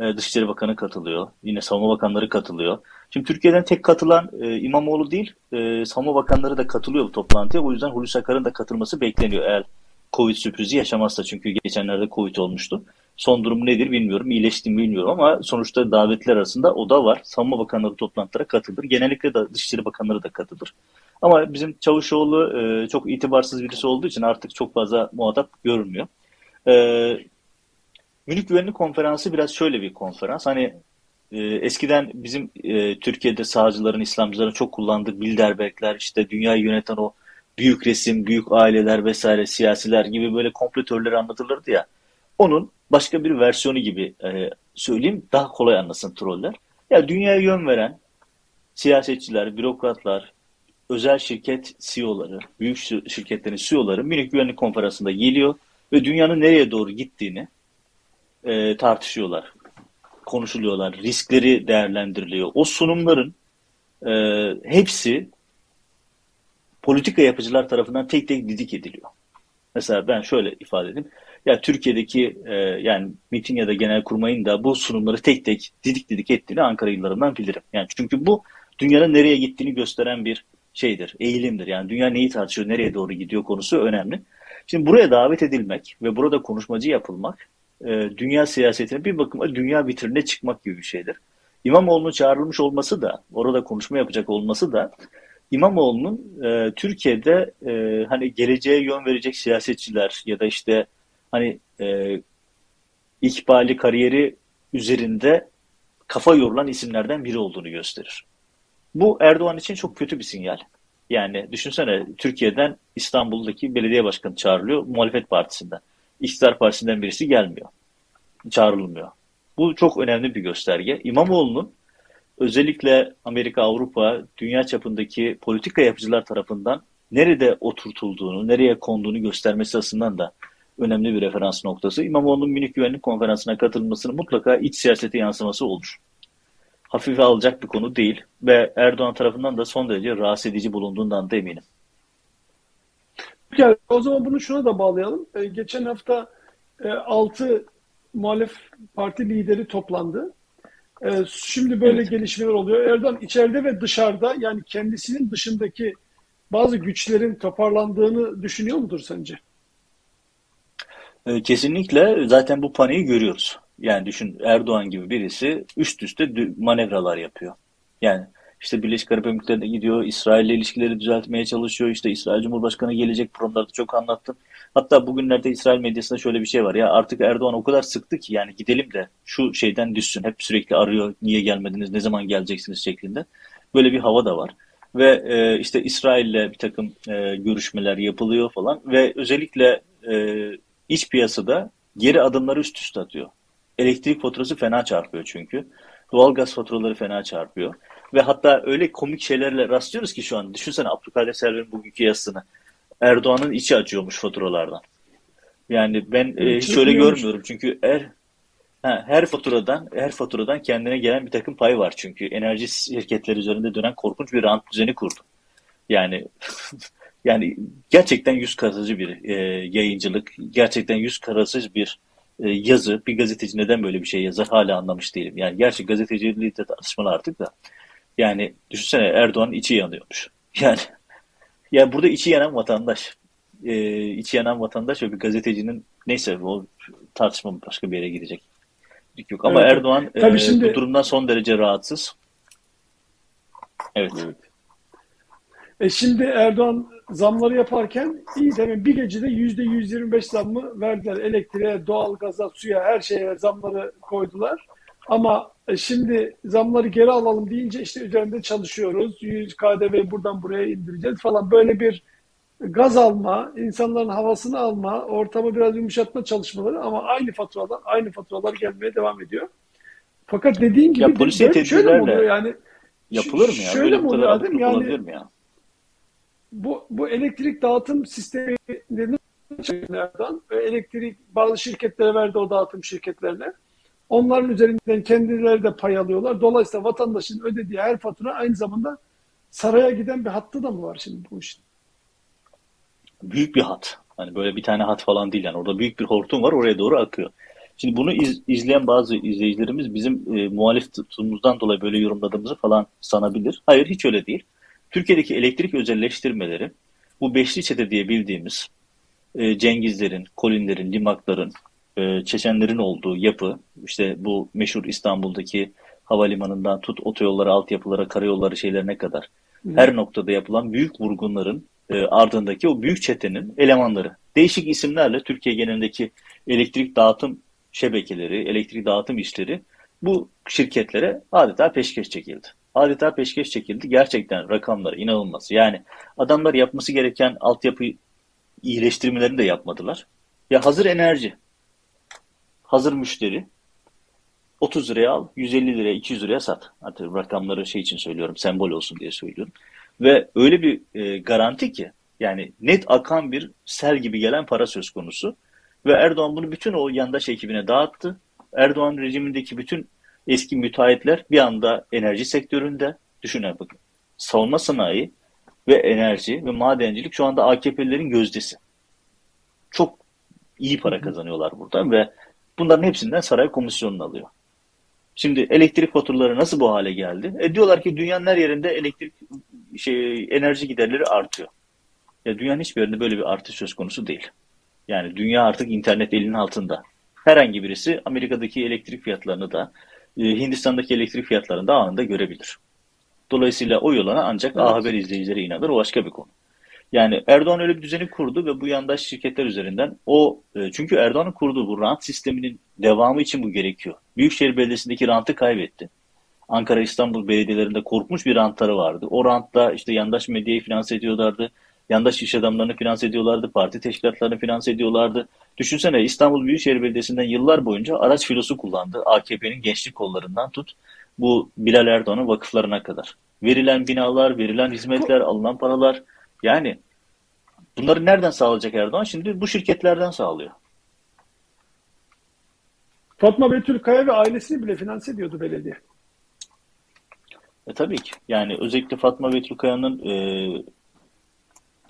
Speaker 2: E, Dışişleri Bakanı katılıyor. Yine Savunma Bakanları katılıyor. Şimdi Türkiye'den tek katılan e, İmamoğlu değil, e, Savunma Bakanları da katılıyor bu toplantıya. O yüzden Hulusi Akar'ın da katılması bekleniyor eğer Covid sürprizi yaşamazsa. Çünkü geçenlerde Covid olmuştu. Son durum nedir bilmiyorum. İyileşti bilmiyorum ama sonuçta davetler arasında o da var. Savunma Bakanları toplantılara katılır. Genellikle de Dışişleri Bakanları da katılır. Ama bizim Çavuşoğlu e, çok itibarsız birisi olduğu için artık çok fazla muhatap görmüyor. E, Münih Güvenlik Konferansı biraz şöyle bir konferans. Hani e, eskiden bizim e, Türkiye'de sağcıların, İslamcıların çok kullandığı Bilderbergler, işte dünyayı yöneten o büyük resim, büyük aileler vesaire, siyasiler gibi böyle kompletörleri anlatılırdı ya. Onun başka bir versiyonu gibi e, söyleyeyim, daha kolay anlasın troller. Ya dünyaya yön veren siyasetçiler, bürokratlar, özel şirket CEO'ları, büyük şirketlerin CEO'ları Münih Güvenlik Konferansı'nda geliyor ve dünyanın nereye doğru gittiğini e, tartışıyorlar, konuşuluyorlar, riskleri değerlendiriliyor. O sunumların e, hepsi politika yapıcılar tarafından tek tek didik ediliyor. Mesela ben şöyle ifade edeyim. Ya Türkiye'deki e, yani MİT'in ya da genel kurmayın da bu sunumları tek tek didik didik ettiğini Ankara yıllarından bilirim. Yani çünkü bu dünyanın nereye gittiğini gösteren bir şeydir, eğilimdir. Yani dünya neyi tartışıyor, nereye doğru gidiyor konusu önemli. Şimdi buraya davet edilmek ve burada konuşmacı yapılmak e, dünya siyasetine bir bakıma dünya vitrine çıkmak gibi bir şeydir. İmamoğlu'nun çağrılmış olması da, orada konuşma yapacak olması da İmamoğlu'nun e, Türkiye'de e, hani geleceğe yön verecek siyasetçiler ya da işte hani e, ikbali kariyeri üzerinde kafa yorulan isimlerden biri olduğunu gösterir. Bu Erdoğan için çok kötü bir sinyal. Yani düşünsene Türkiye'den İstanbul'daki belediye başkanı çağrılıyor muhalefet partisinden. İktidar partisinden birisi gelmiyor. Çağrılmıyor. Bu çok önemli bir gösterge. İmamoğlu'nun özellikle Amerika, Avrupa, dünya çapındaki politika yapıcılar tarafından nerede oturtulduğunu, nereye konduğunu göstermesi açısından da önemli bir referans noktası. İmamoğlu'nun Münih Güvenlik Konferansı'na katılmasının mutlaka iç siyasete yansıması olur hafife alacak bir konu değil ve Erdoğan tarafından da son derece rahatsız edici bulunduğundan da eminim.
Speaker 1: Yani o zaman bunu şuna da bağlayalım. Ee, geçen hafta e, 6 muhalef parti lideri toplandı. E, şimdi böyle evet. gelişmeler oluyor. Erdoğan içeride ve dışarıda yani kendisinin dışındaki bazı güçlerin toparlandığını düşünüyor mudur sence?
Speaker 2: E, kesinlikle zaten bu paniği görüyoruz. Yani düşün Erdoğan gibi birisi üst üste manevralar yapıyor. Yani işte Birleşik Arap Emirlikleri'ne gidiyor, İsrail'le ilişkileri düzeltmeye çalışıyor. İşte İsrail Cumhurbaşkanı gelecek programlarda çok anlattım. Hatta bugünlerde İsrail medyasında şöyle bir şey var ya artık Erdoğan o kadar sıktı ki yani gidelim de şu şeyden düşsün. Hep sürekli arıyor niye gelmediniz, ne zaman geleceksiniz şeklinde. Böyle bir hava da var. Ve e, işte İsrail'le bir takım e, görüşmeler yapılıyor falan ve özellikle e, iç piyasada geri adımları üst üste atıyor. Elektrik faturası fena çarpıyor çünkü. Doğalgaz faturaları fena çarpıyor. Ve hatta öyle komik şeylerle rastlıyoruz ki şu an. Düşünsene Abdülkadir Selvi'nin bugünkü yazısını. Erdoğan'ın içi acıyormuş faturalardan. Yani ben e, hiç öyle görmüyorum. Çünkü er, ha, her faturadan her faturadan kendine gelen bir takım pay var. Çünkü enerji şirketleri üzerinde dönen korkunç bir rant düzeni kurdu. Yani yani gerçekten yüz karasıcı bir e, yayıncılık, gerçekten yüz karasıcı bir e, yazı. Bir gazeteci neden böyle bir şey yazar hala anlamış değilim. Yani gerçi gazeteciliği de tartışmalı artık da. Yani düşünsene Erdoğan içi yanıyormuş. Yani ya burada içi yanan vatandaş. E, içi yanan vatandaş ve bir gazetecinin neyse o tartışma başka bir yere gidecek. Yok ama evet, Erdoğan tabii e, şimdi... bu durumdan son derece rahatsız. Evet. evet.
Speaker 1: E şimdi Erdoğan zamları yaparken iyi demin bir gecede yüzde 125 zammı verdiler. Elektriğe, doğalgaza, suya her şeye zamları koydular. Ama e, şimdi zamları geri alalım deyince işte üzerinde çalışıyoruz. 100 KDV buradan buraya indireceğiz falan. Böyle bir gaz alma, insanların havasını alma, ortamı biraz yumuşatma çalışmaları ama aynı faturalar, aynı faturalar gelmeye devam ediyor. Fakat dediğin gibi
Speaker 2: ya, polisiye
Speaker 1: böyle şöyle mi oluyor yani?
Speaker 2: Yapılır mı ya?
Speaker 1: Şöyle mi oluyor Adem? Yani ya? Bu, bu elektrik dağıtım sistemini nereden? Elektrik bazı şirketlere verdi o dağıtım şirketlerine. Onların üzerinden kendileri de pay alıyorlar. Dolayısıyla vatandaşın ödediği her fatura aynı zamanda saraya giden bir hattı da mı var şimdi bu işin?
Speaker 2: Büyük bir hat. Hani böyle bir tane hat falan değil yani. Orada büyük bir hortum var oraya doğru akıyor. Şimdi bunu iz, izleyen bazı izleyicilerimiz bizim e, muhalif tutumumuzdan dolayı böyle yorumladığımızı falan sanabilir. Hayır hiç öyle değil. Türkiye'deki elektrik özelleştirmeleri bu beşli çete diye bildiğimiz e, Cengizlerin, Kolinlerin, Limakların, e, Çeçenlerin olduğu yapı, işte bu meşhur İstanbul'daki havalimanından tut otoyollara, altyapılara, karayolları şeylerine kadar her noktada yapılan büyük vurgunların e, ardındaki o büyük çetenin elemanları. Değişik isimlerle Türkiye genelindeki elektrik dağıtım şebekeleri, elektrik dağıtım işleri bu şirketlere adeta peşkeş çekildi. Adeta peşkeş çekildi. Gerçekten rakamları inanılmaz. Yani adamlar yapması gereken altyapı iyileştirmelerini de yapmadılar. Ya hazır enerji, hazır müşteri 30 liraya al, 150 liraya, 200 liraya sat. Hatta rakamları şey için söylüyorum, sembol olsun diye söylüyorum. Ve öyle bir e, garanti ki yani net akan bir sel gibi gelen para söz konusu. Ve Erdoğan bunu bütün o yandaş ekibine dağıttı. Erdoğan rejimindeki bütün eski müteahhitler bir anda enerji sektöründe düşünün bakın. Savunma sanayi ve enerji ve madencilik şu anda AKP'lilerin gözdesi. Çok iyi para kazanıyorlar buradan ve bunların hepsinden saray komisyonunu alıyor. Şimdi elektrik faturaları nasıl bu hale geldi? E diyorlar ki dünyanın her yerinde elektrik şey enerji giderleri artıyor. Ya dünyanın hiçbir yerinde böyle bir artış söz konusu değil. Yani dünya artık internet elinin altında. Herhangi birisi Amerika'daki elektrik fiyatlarını da e, Hindistan'daki elektrik fiyatlarını da anında görebilir. Dolayısıyla o yolana ancak evet. A Haber izleyicileri inanır. O başka bir konu. Yani Erdoğan öyle bir düzeni kurdu ve bu yandaş şirketler üzerinden o e, çünkü Erdoğan'ın kurduğu bu rant sisteminin devamı için bu gerekiyor. Büyükşehir Belediyesi'ndeki rantı kaybetti. Ankara İstanbul belediyelerinde korkmuş bir rantları vardı. O rantta işte yandaş medyayı finanse ediyorlardı. Yandaş iş adamlarını finanse ediyorlardı. Parti teşkilatlarını finanse ediyorlardı. Düşünsene İstanbul Büyükşehir Belediyesi'nden yıllar boyunca araç filosu kullandı. AKP'nin gençlik kollarından tut bu Bilal Erdoğan'ın vakıflarına kadar. Verilen binalar, verilen hizmetler, alınan paralar yani bunları nereden sağlayacak Erdoğan? Şimdi bu şirketlerden sağlıyor.
Speaker 1: Fatma Betül Kaya ve ailesini bile finanse ediyordu belediye.
Speaker 2: E, tabii ki. Yani özellikle Fatma Betül Kaya'nın e,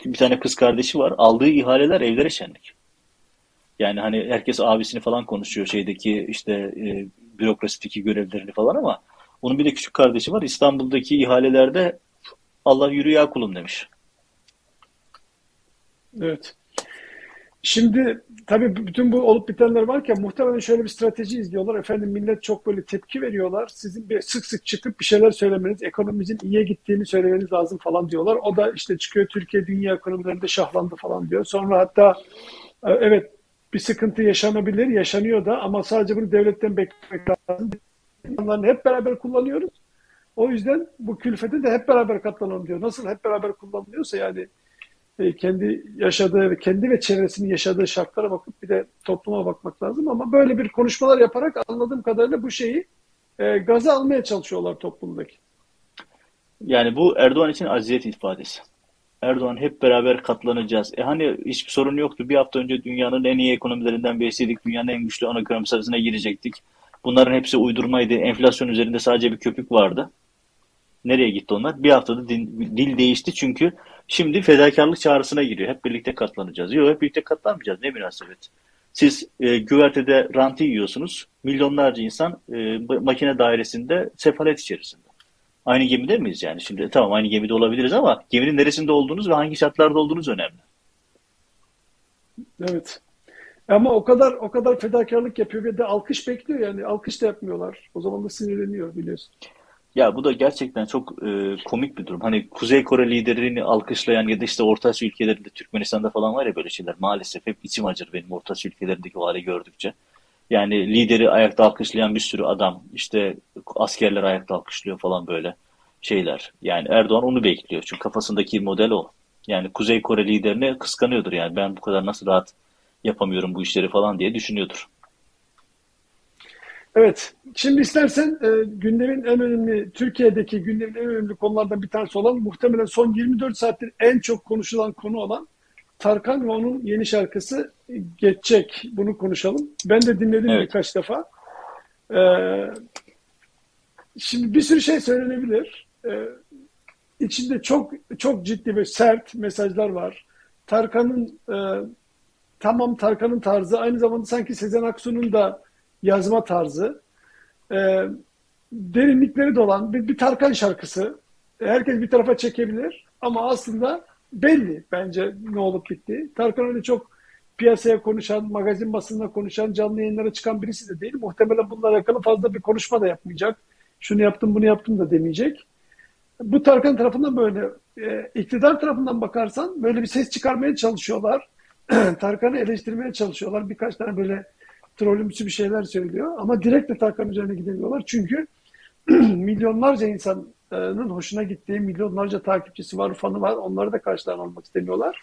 Speaker 2: bir tane kız kardeşi var. Aldığı ihaleler evlere şenlik. Yani hani herkes abisini falan konuşuyor şeydeki işte e, bürokrasideki görevlerini falan ama onun bir de küçük kardeşi var. İstanbul'daki ihalelerde Allah yürü ya kulum demiş.
Speaker 1: Evet. Şimdi tabii bütün bu olup bitenler varken muhtemelen şöyle bir strateji izliyorlar. Efendim millet çok böyle tepki veriyorlar. Sizin bir sık sık çıkıp bir şeyler söylemeniz, ekonomimizin iyiye gittiğini söylemeniz lazım falan diyorlar. O da işte çıkıyor Türkiye dünya ekonomilerinde şahlandı falan diyor. Sonra hatta e, evet bir sıkıntı yaşanabilir, yaşanıyor da ama sadece bunu devletten beklemek lazım. Onların hep beraber kullanıyoruz. O yüzden bu külfete de hep beraber katlanalım diyor. Nasıl hep beraber kullanılıyorsa yani kendi yaşadığı, kendi ve çevresinin yaşadığı şartlara bakıp bir de topluma bakmak lazım. Ama böyle bir konuşmalar yaparak anladığım kadarıyla bu şeyi e, gaza almaya çalışıyorlar toplumdaki.
Speaker 2: Yani bu Erdoğan için aziyet ifadesi. Erdoğan hep beraber katlanacağız. E hani hiçbir sorun yoktu. Bir hafta önce dünyanın en iyi ekonomilerinden birisiydik. Dünyanın en güçlü ana ekonomi sırasına girecektik. Bunların hepsi uydurmaydı. Enflasyon üzerinde sadece bir köpük vardı. Nereye gitti onlar? Bir haftada dil, dil değişti çünkü şimdi fedakarlık çağrısına giriyor. Hep birlikte katlanacağız. Yok hep birlikte katlanmayacağız. Ne münasebet. Siz e, güvertede rantı yiyorsunuz. Milyonlarca insan e, makine dairesinde sefalet içerisinde. Aynı gemide miyiz yani? Şimdi tamam aynı gemide olabiliriz ama geminin neresinde olduğunuz ve hangi şartlarda olduğunuz önemli.
Speaker 1: Evet. Ama o kadar o kadar fedakarlık yapıyor ve de alkış bekliyor yani. Alkış da yapmıyorlar. O zaman da sinirleniyor biliyorsun.
Speaker 2: Ya bu da gerçekten çok e, komik bir durum. Hani Kuzey Kore liderini alkışlayan ya da işte Orta Asya ülkelerinde Türkmenistan'da falan var ya böyle şeyler. Maalesef hep içim acır benim Orta Asya ülkelerindeki o hali gördükçe. Yani lideri ayakta alkışlayan bir sürü adam, işte askerler ayakta alkışlıyor falan böyle şeyler. Yani Erdoğan onu bekliyor. Çünkü kafasındaki model o. Yani Kuzey Kore liderini kıskanıyordur yani ben bu kadar nasıl rahat yapamıyorum bu işleri falan diye düşünüyordur.
Speaker 1: Evet. Şimdi istersen e, gündemin en önemli, Türkiye'deki gündemin en önemli konulardan bir tanesi olan muhtemelen son 24 saattir en çok konuşulan konu olan Tarkan ve onun yeni şarkısı Geçecek. Bunu konuşalım. Ben de dinledim evet. birkaç defa. Ee, şimdi bir sürü şey söylenebilir. Ee, içinde çok çok ciddi ve sert mesajlar var. Tarkan'ın e, tamam Tarkan'ın tarzı aynı zamanda sanki Sezen Aksu'nun da yazma tarzı. E, derinlikleri dolan bir, bir Tarkan şarkısı. Herkes bir tarafa çekebilir ama aslında belli bence ne olup bitti. Tarkan öyle çok piyasaya konuşan, magazin basınına konuşan, canlı yayınlara çıkan birisi de değil. Muhtemelen bununla alakalı fazla bir konuşma da yapmayacak. Şunu yaptım, bunu yaptım da demeyecek. Bu Tarkan tarafından böyle, e, iktidar tarafından bakarsan böyle bir ses çıkarmaya çalışıyorlar. Tarkan'ı eleştirmeye çalışıyorlar. Birkaç tane böyle trollümsü bir şeyler söylüyor. Ama direkt de Tarkan üzerine gidemiyorlar. Çünkü milyonlarca insan hoşuna gittiği milyonlarca takipçisi var, fanı var. Onları da karşılarına almak istemiyorlar.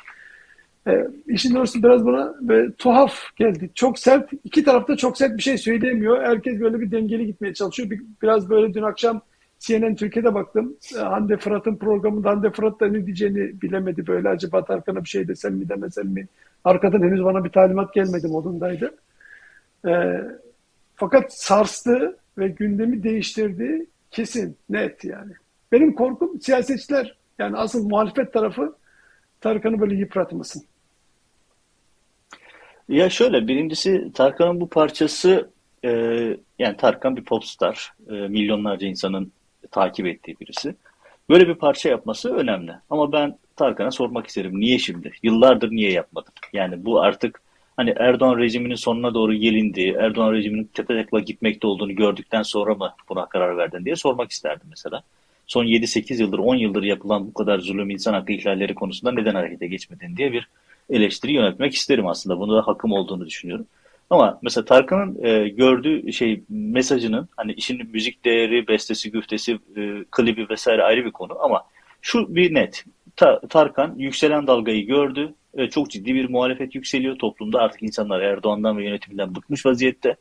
Speaker 1: E, işin doğrusu biraz bana böyle tuhaf geldi. Çok sert, iki tarafta çok sert bir şey söyleyemiyor. Herkes böyle bir dengeli gitmeye çalışıyor. Bir, biraz böyle dün akşam CNN Türkiye'de baktım. E, Hande Fırat'ın programında Hande Fırat da ne diyeceğini bilemedi. Böyle acaba Tarkan'a bir şey desem mi demesem mi? Arkadan henüz bana bir talimat gelmedi modundaydı. E, fakat sarstı ve gündemi değiştirdi kesin, net yani. Benim korkum siyasetçiler yani asıl muhalefet tarafı Tarkan'ı böyle yıpratmasın.
Speaker 2: Ya şöyle birincisi Tarkan'ın bu parçası e, yani Tarkan bir popstar. E, milyonlarca insanın takip ettiği birisi. Böyle bir parça yapması önemli. Ama ben Tarkan'a sormak isterim. Niye şimdi? Yıllardır niye yapmadın? Yani bu artık hani Erdoğan rejiminin sonuna doğru gelindiği, Erdoğan rejiminin tepe gitmekte olduğunu gördükten sonra mı buna karar verdin diye sormak isterdim mesela. Son 7-8 yıldır, 10 yıldır yapılan bu kadar zulüm, insan hakkı ihlalleri konusunda neden harekete geçmedin diye bir eleştiri yönetmek isterim aslında. Bunda da hakkım olduğunu düşünüyorum. Ama mesela Tarkan'ın e, gördüğü şey mesajının hani işin müzik değeri, bestesi, güftesi, e, klibi vesaire ayrı bir konu ama şu bir net. Ta, Tarkan yükselen dalgayı gördü. E, çok ciddi bir muhalefet yükseliyor toplumda. Artık insanlar Erdoğan'dan ve yönetiminden bıkmış vaziyette.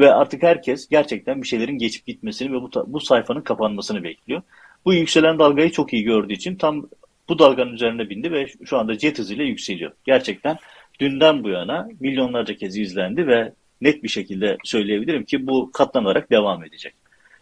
Speaker 2: Ve artık herkes gerçekten bir şeylerin geçip gitmesini ve bu, bu sayfanın kapanmasını bekliyor. Bu yükselen dalgayı çok iyi gördüğü için tam bu dalganın üzerine bindi ve şu anda jet hızıyla yükseliyor. Gerçekten dünden bu yana milyonlarca kez izlendi ve net bir şekilde söyleyebilirim ki bu katlanarak devam edecek.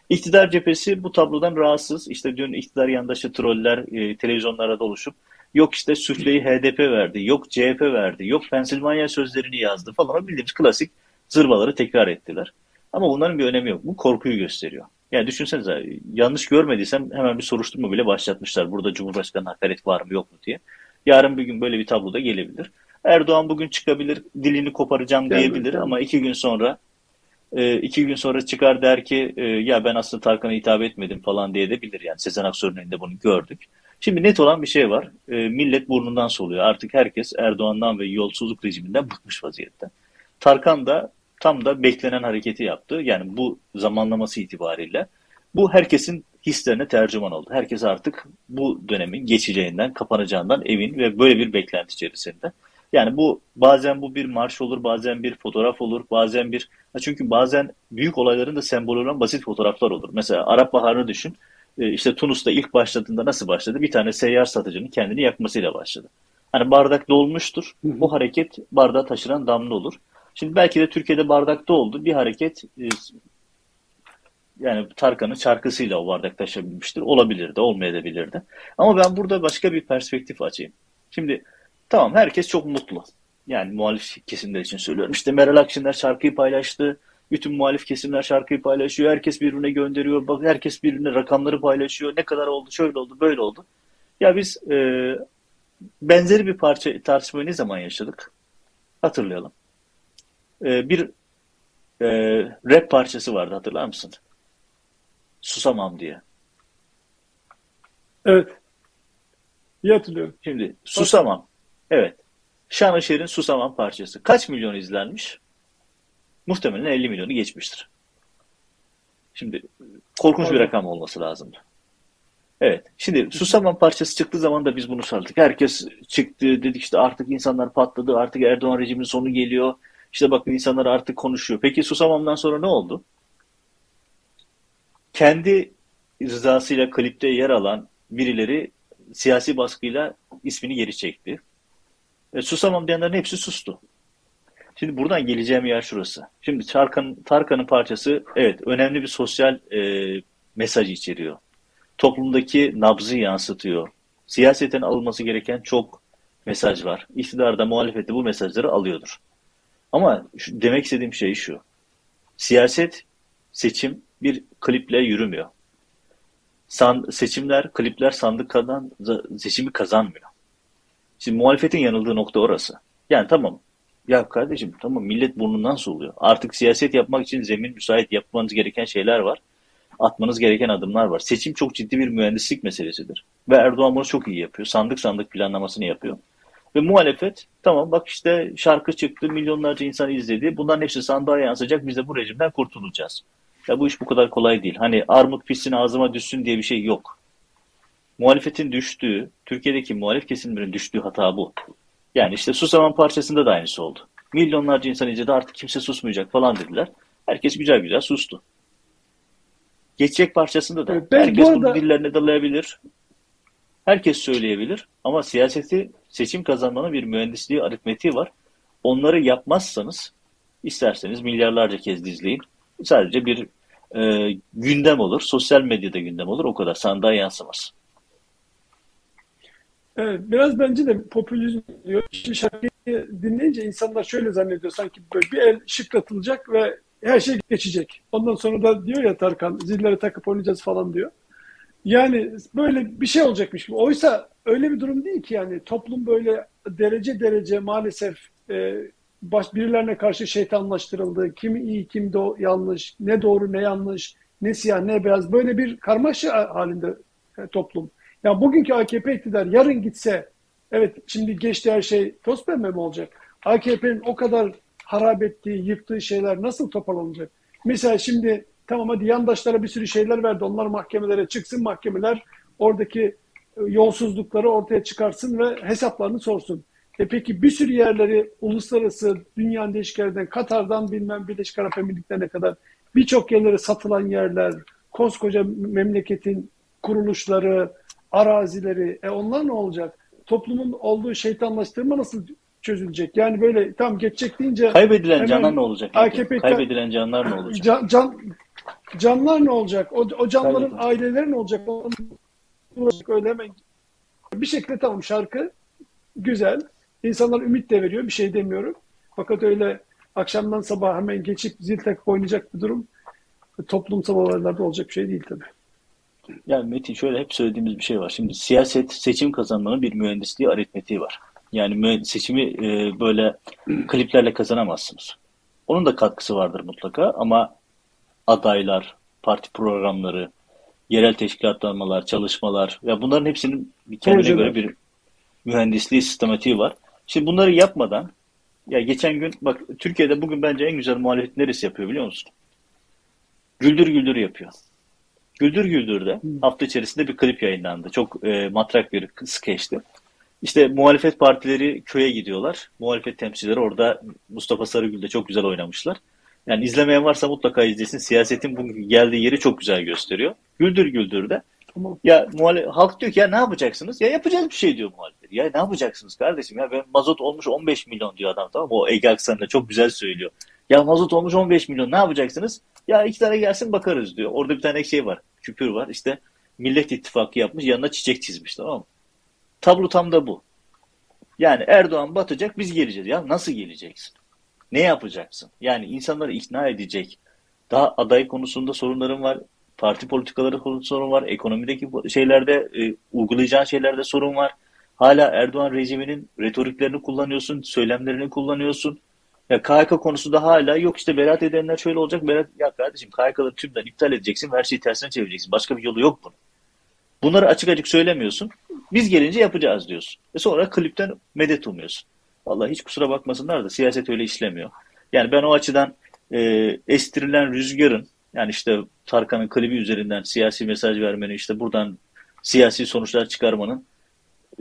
Speaker 2: İktidar cephesi bu tablodan rahatsız. İşte dün iktidar yandaşı troller e, televizyonlara doluşup Yok işte süfleyi HDP verdi, yok CHP verdi, yok Pensilvanya sözlerini yazdı falan. Bildiğimiz klasik zırvaları tekrar ettiler. Ama bunların bir önemi yok. Bu korkuyu gösteriyor. Yani düşünsenize yanlış görmediysem hemen bir soruşturma bile başlatmışlar. Burada Cumhurbaşkanı hakaret var mı yok mu diye. Yarın bir gün böyle bir tablo da gelebilir. Erdoğan bugün çıkabilir, dilini koparacağım diyebilir ama iki gün sonra e, iki gün sonra çıkar der ki e, ya ben aslında Tarkan'a hitap etmedim falan diye de bilir yani. Sezen Aksu'nun elinde bunu gördük. Şimdi net olan bir şey var. E, millet burnundan soluyor. Artık herkes Erdoğan'dan ve yolsuzluk rejiminden bıkmış vaziyette. Tarkan da tam da beklenen hareketi yaptı. Yani bu zamanlaması itibariyle. Bu herkesin hislerine tercüman oldu. Herkes artık bu dönemin geçeceğinden, kapanacağından emin ve böyle bir beklenti içerisinde. Yani bu bazen bu bir marş olur, bazen bir fotoğraf olur, bazen bir çünkü bazen büyük olayların da sembolü olan basit fotoğraflar olur. Mesela Arap Baharı'nı düşün. E, işte Tunus'ta ilk başladığında nasıl başladı? Bir tane seyyar satıcının kendini yakmasıyla başladı. Hani bardak dolmuştur. O hareket bardağı taşıran damla olur. Şimdi belki de Türkiye'de bardakta oldu. Bir hareket e, yani Tarkan'ın şarkısıyla o bardak taşıyabilmiştir. Olabilirdi, olmayabilirdi. Ama ben burada başka bir perspektif açayım. Şimdi tamam herkes çok mutlu. Yani muhalif kesimler için söylüyorum. İşte Meral Akşener şarkıyı paylaştı. Bütün muhalif kesimler şarkıyı paylaşıyor. Herkes birbirine gönderiyor. Bak herkes birbirine rakamları paylaşıyor. Ne kadar oldu, şöyle oldu, böyle oldu. Ya biz e, benzeri bir parça tartışmayı ne zaman yaşadık? Hatırlayalım. E, bir e, rap parçası vardı hatırlar mısın? Susamam diye.
Speaker 1: Evet. İyi hatırlıyorum.
Speaker 2: Şimdi Susamam. Evet. Şanışer'in Susamam parçası. Kaç milyon izlenmiş? Muhtemelen 50 milyonu geçmiştir. Şimdi korkunç bir rakam olması lazımdı. Evet. Şimdi Susamam parçası çıktığı zaman da biz bunu sardık. Herkes çıktı dedik işte artık insanlar patladı. Artık Erdoğan rejiminin sonu geliyor. İşte bak insanlar artık konuşuyor. Peki Susamam'dan sonra ne oldu? Kendi rızasıyla klipte yer alan birileri siyasi baskıyla ismini geri çekti. E, susamam diyenlerin hepsi sustu. Şimdi buradan geleceğim yer şurası. Şimdi Tarkan, Tarkan'ın parçası evet önemli bir sosyal e, mesaj içeriyor. Toplumdaki nabzı yansıtıyor. Siyaseten alınması gereken çok mesaj var. İktidarda muhalefette bu mesajları alıyordur. Ama şu, demek istediğim şey şu. Siyaset, seçim bir kliple yürümüyor. San, seçimler, klipler sandık kazan, seçimi kazanmıyor. Şimdi muhalefetin yanıldığı nokta orası. Yani tamam. Ya kardeşim tamam millet burnundan soluyor. Artık siyaset yapmak için zemin müsait yapmanız gereken şeyler var. Atmanız gereken adımlar var. Seçim çok ciddi bir mühendislik meselesidir. Ve Erdoğan bunu çok iyi yapıyor. Sandık sandık planlamasını yapıyor. Ve muhalefet tamam bak işte şarkı çıktı milyonlarca insan izledi. Bunların hepsi sandığa yansıyacak biz de bu rejimden kurtulacağız. Ya bu iş bu kadar kolay değil. Hani armut pişsin ağzıma düşsün diye bir şey yok. Muhalefetin düştüğü, Türkiye'deki muhalif kesimlerin düştüğü hata bu. Yani işte Susaman parçasında da aynısı oldu. Milyonlarca insan izledi artık kimse susmayacak falan dediler. Herkes güzel güzel sustu. Geçecek parçasında da evet, herkes arada... bunu dillerine dalayabilir. Herkes söyleyebilir ama siyaseti seçim kazanmanın bir mühendisliği, aritmetiği var. Onları yapmazsanız isterseniz milyarlarca kez dizleyin. Sadece bir e, gündem olur. Sosyal medyada gündem olur. O kadar sandığa yansımaz.
Speaker 1: Evet, biraz bence de popülizm diyor. Şimdi şarkıyı dinleyince insanlar şöyle zannediyor sanki böyle bir el şıklatılacak ve her şey geçecek. Ondan sonra da diyor ya Tarkan zilleri takıp oynayacağız falan diyor. Yani böyle bir şey olacakmış gibi. Oysa öyle bir durum değil ki yani toplum böyle derece derece maalesef e, baş, birilerine karşı şeytanlaştırıldı. Kim iyi, kim do yanlış, ne doğru, ne yanlış, ne siyah, ne beyaz. Böyle bir karmaşa halinde e, toplum. Ya bugünkü AKP iktidar yarın gitse, evet şimdi geçti her şey toz pembe mi olacak? AKP'nin o kadar harap ettiği, yıktığı şeyler nasıl toparlanacak? Mesela şimdi tamam hadi yandaşlara bir sürü şeyler verdi. Onlar mahkemelere çıksın, mahkemeler oradaki e, yolsuzlukları ortaya çıkarsın ve hesaplarını sorsun. E peki bir sürü yerleri uluslararası dünyanın değişik yerlerden, Katar'dan bilmem Birleşik Arap Emirlikleri'ne kadar birçok yerlere satılan yerler, koskoca memleketin kuruluşları, arazileri, e onlar ne olacak? Toplumun olduğu şeytanlaştırma nasıl çözülecek? Yani böyle tam geçecek deyince...
Speaker 2: Kaybedilen canlar ne olacak? AKP, Kaybedilen canlar ne olacak?
Speaker 1: Can, can, canlar ne olacak? O, o canların Kaybedilen. aileleri ne olacak? Öyle hemen Bir şekilde tamam şarkı güzel. İnsanlar ümit de veriyor. Bir şey demiyorum. Fakat öyle akşamdan sabah hemen geçip zil takıp oynayacak bir durum toplumsal olaylarda olacak bir şey değil tabii.
Speaker 2: Yani Metin şöyle hep söylediğimiz bir şey var. Şimdi siyaset seçim kazanmanın bir mühendisliği aritmetiği var. Yani seçimi e, böyle kliplerle kazanamazsınız. Onun da katkısı vardır mutlaka ama adaylar, parti programları, yerel teşkilatlanmalar, çalışmalar ya bunların hepsinin kendine Projeler. göre bir mühendisliği sistematiği var. Şimdi bunları yapmadan ya geçen gün bak Türkiye'de bugün bence en güzel muhalefet neresi yapıyor biliyor musun? Güldür güldür yapıyor. Güldür Güldür'de hafta içerisinde bir klip yayınlandı. Çok e, matrak bir skeçti. İşte muhalefet partileri köye gidiyorlar. Muhalefet temsilcileri orada Mustafa Sarıgül de çok güzel oynamışlar. Yani izlemeyen varsa mutlaka izlesin. Siyasetin bugün geldiği yeri çok güzel gösteriyor. Güldür Güldür de. Ya muhalef halk diyor ki ya ne yapacaksınız? Ya yapacağız bir şey diyor muhalefet. Ya ne yapacaksınız kardeşim? Ya ben mazot olmuş 15 milyon diyor adam tamam? O Ege Aksan'da çok güzel söylüyor. Ya mazot olmuş 15 milyon ne yapacaksınız? Ya iki tane gelsin bakarız diyor. Orada bir tane şey var. Küpür var. İşte Millet İttifakı yapmış yanına çiçek çizmiş tamam mı? Tablo tam da bu. Yani Erdoğan batacak biz geleceğiz. Ya nasıl geleceksin? Ne yapacaksın? Yani insanları ikna edecek. Daha aday konusunda sorunların var. Parti politikaları konusunda sorun var. Ekonomideki şeylerde e, uygulayacağın şeylerde sorun var. Hala Erdoğan rejiminin retoriklerini kullanıyorsun, söylemlerini kullanıyorsun. Ya KHK konusunda hala yok işte beraat edenler şöyle olacak. Beraat, ya kardeşim KHK'ları tümden iptal edeceksin. Her şeyi tersine çevireceksin. Başka bir yolu yok bunun. Bunları açık açık söylemiyorsun. Biz gelince yapacağız diyorsun. E sonra klipten medet umuyorsun. Vallahi hiç kusura bakmasınlar da siyaset öyle işlemiyor. Yani ben o açıdan e, estirilen rüzgarın yani işte Tarkan'ın klibi üzerinden siyasi mesaj vermenin işte buradan siyasi sonuçlar çıkarmanın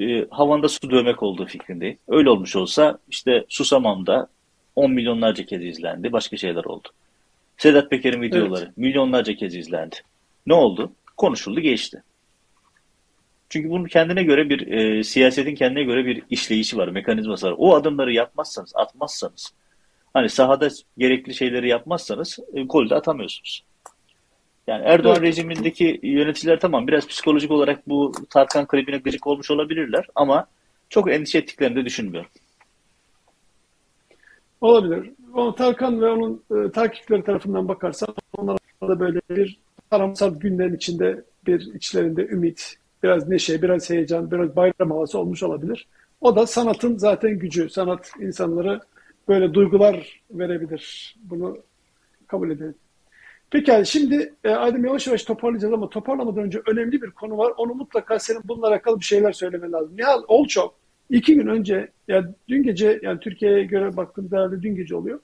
Speaker 2: e, havanda su dövmek olduğu fikrindeyim. Öyle olmuş olsa işte Susamam'da 10 milyonlarca kez izlendi. Başka şeyler oldu. Sedat Peker'in videoları evet. milyonlarca kez izlendi. Ne oldu? Konuşuldu geçti. Çünkü bunun kendine göre bir e, siyasetin kendine göre bir işleyişi var, mekanizması var. O adımları yapmazsanız, atmazsanız, hani sahada gerekli şeyleri yapmazsanız e, gol de atamıyorsunuz. Yani Erdoğan evet. rejimindeki yöneticiler tamam biraz psikolojik olarak bu Tarkan klibine gıcık olmuş olabilirler ama çok endişe ettiklerini de düşünmüyorum.
Speaker 1: Olabilir. O Tarkan ve onun e, takipçileri tarafından bakarsan onlara da böyle bir karamsar günlerin içinde bir içlerinde ümit, biraz neşe, biraz heyecan, biraz bayram havası olmuş olabilir. O da sanatın zaten gücü. Sanat insanlara böyle duygular verebilir. Bunu kabul edelim. Peki şimdi e, Adem yavaş yavaş toparlayacağız ama toparlamadan önce önemli bir konu var. Onu mutlaka senin bununla alakalı bir şeyler söylemen lazım. Nihal Olçok iki gün önce, yani dün gece, yani Türkiye'ye göre baktığımda herhalde dün gece oluyor.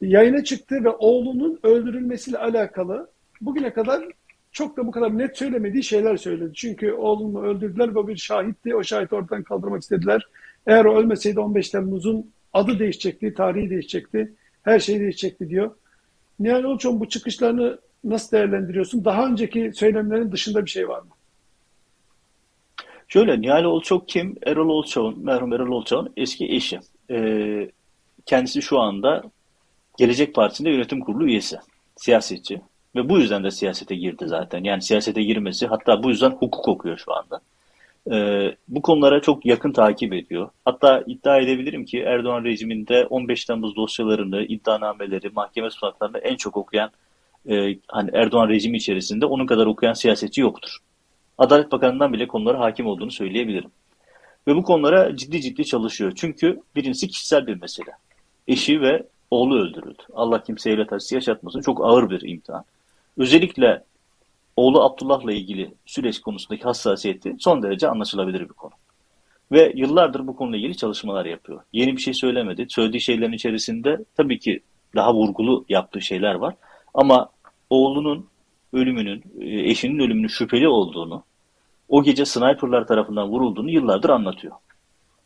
Speaker 1: Yayına çıktı ve oğlunun öldürülmesiyle alakalı bugüne kadar çok da bu kadar net söylemediği şeyler söyledi. Çünkü oğlumu öldürdüler ve bir şahitti. O şahit ortadan kaldırmak istediler. Eğer o ölmeseydi 15 Temmuz'un adı değişecekti, tarihi değişecekti, her şey değişecekti diyor. Nihal Olçon bu çıkışlarını nasıl değerlendiriyorsun? Daha önceki söylemlerin dışında bir şey var mı?
Speaker 2: Şöyle Nihal Olçok kim? Erol Olçok'un, merhum Erol Olçok'un eski eşi. Ee, kendisi şu anda Gelecek Partisi'nde yönetim kurulu üyesi, siyasetçi. Ve bu yüzden de siyasete girdi zaten. Yani siyasete girmesi hatta bu yüzden hukuk okuyor şu anda. Ee, bu konulara çok yakın takip ediyor. Hatta iddia edebilirim ki Erdoğan rejiminde 15 Temmuz dosyalarını, iddianameleri, mahkeme sunaklarını en çok okuyan e, hani Erdoğan rejimi içerisinde onun kadar okuyan siyasetçi yoktur. Adalet Bakanı'ndan bile konulara hakim olduğunu söyleyebilirim. Ve bu konulara ciddi ciddi çalışıyor. Çünkü birincisi kişisel bir mesele. Eşi ve oğlu öldürüldü. Allah kimseye evlat acısı yaşatmasın. Çok ağır bir imtihan. Özellikle oğlu Abdullah'la ilgili süreç konusundaki hassasiyeti son derece anlaşılabilir bir konu. Ve yıllardır bu konuyla ilgili çalışmalar yapıyor. Yeni bir şey söylemedi. Söylediği şeylerin içerisinde tabii ki daha vurgulu yaptığı şeyler var. Ama oğlunun ölümünün, e, eşinin ölümünün şüpheli olduğunu, o gece sniperlar tarafından vurulduğunu yıllardır anlatıyor.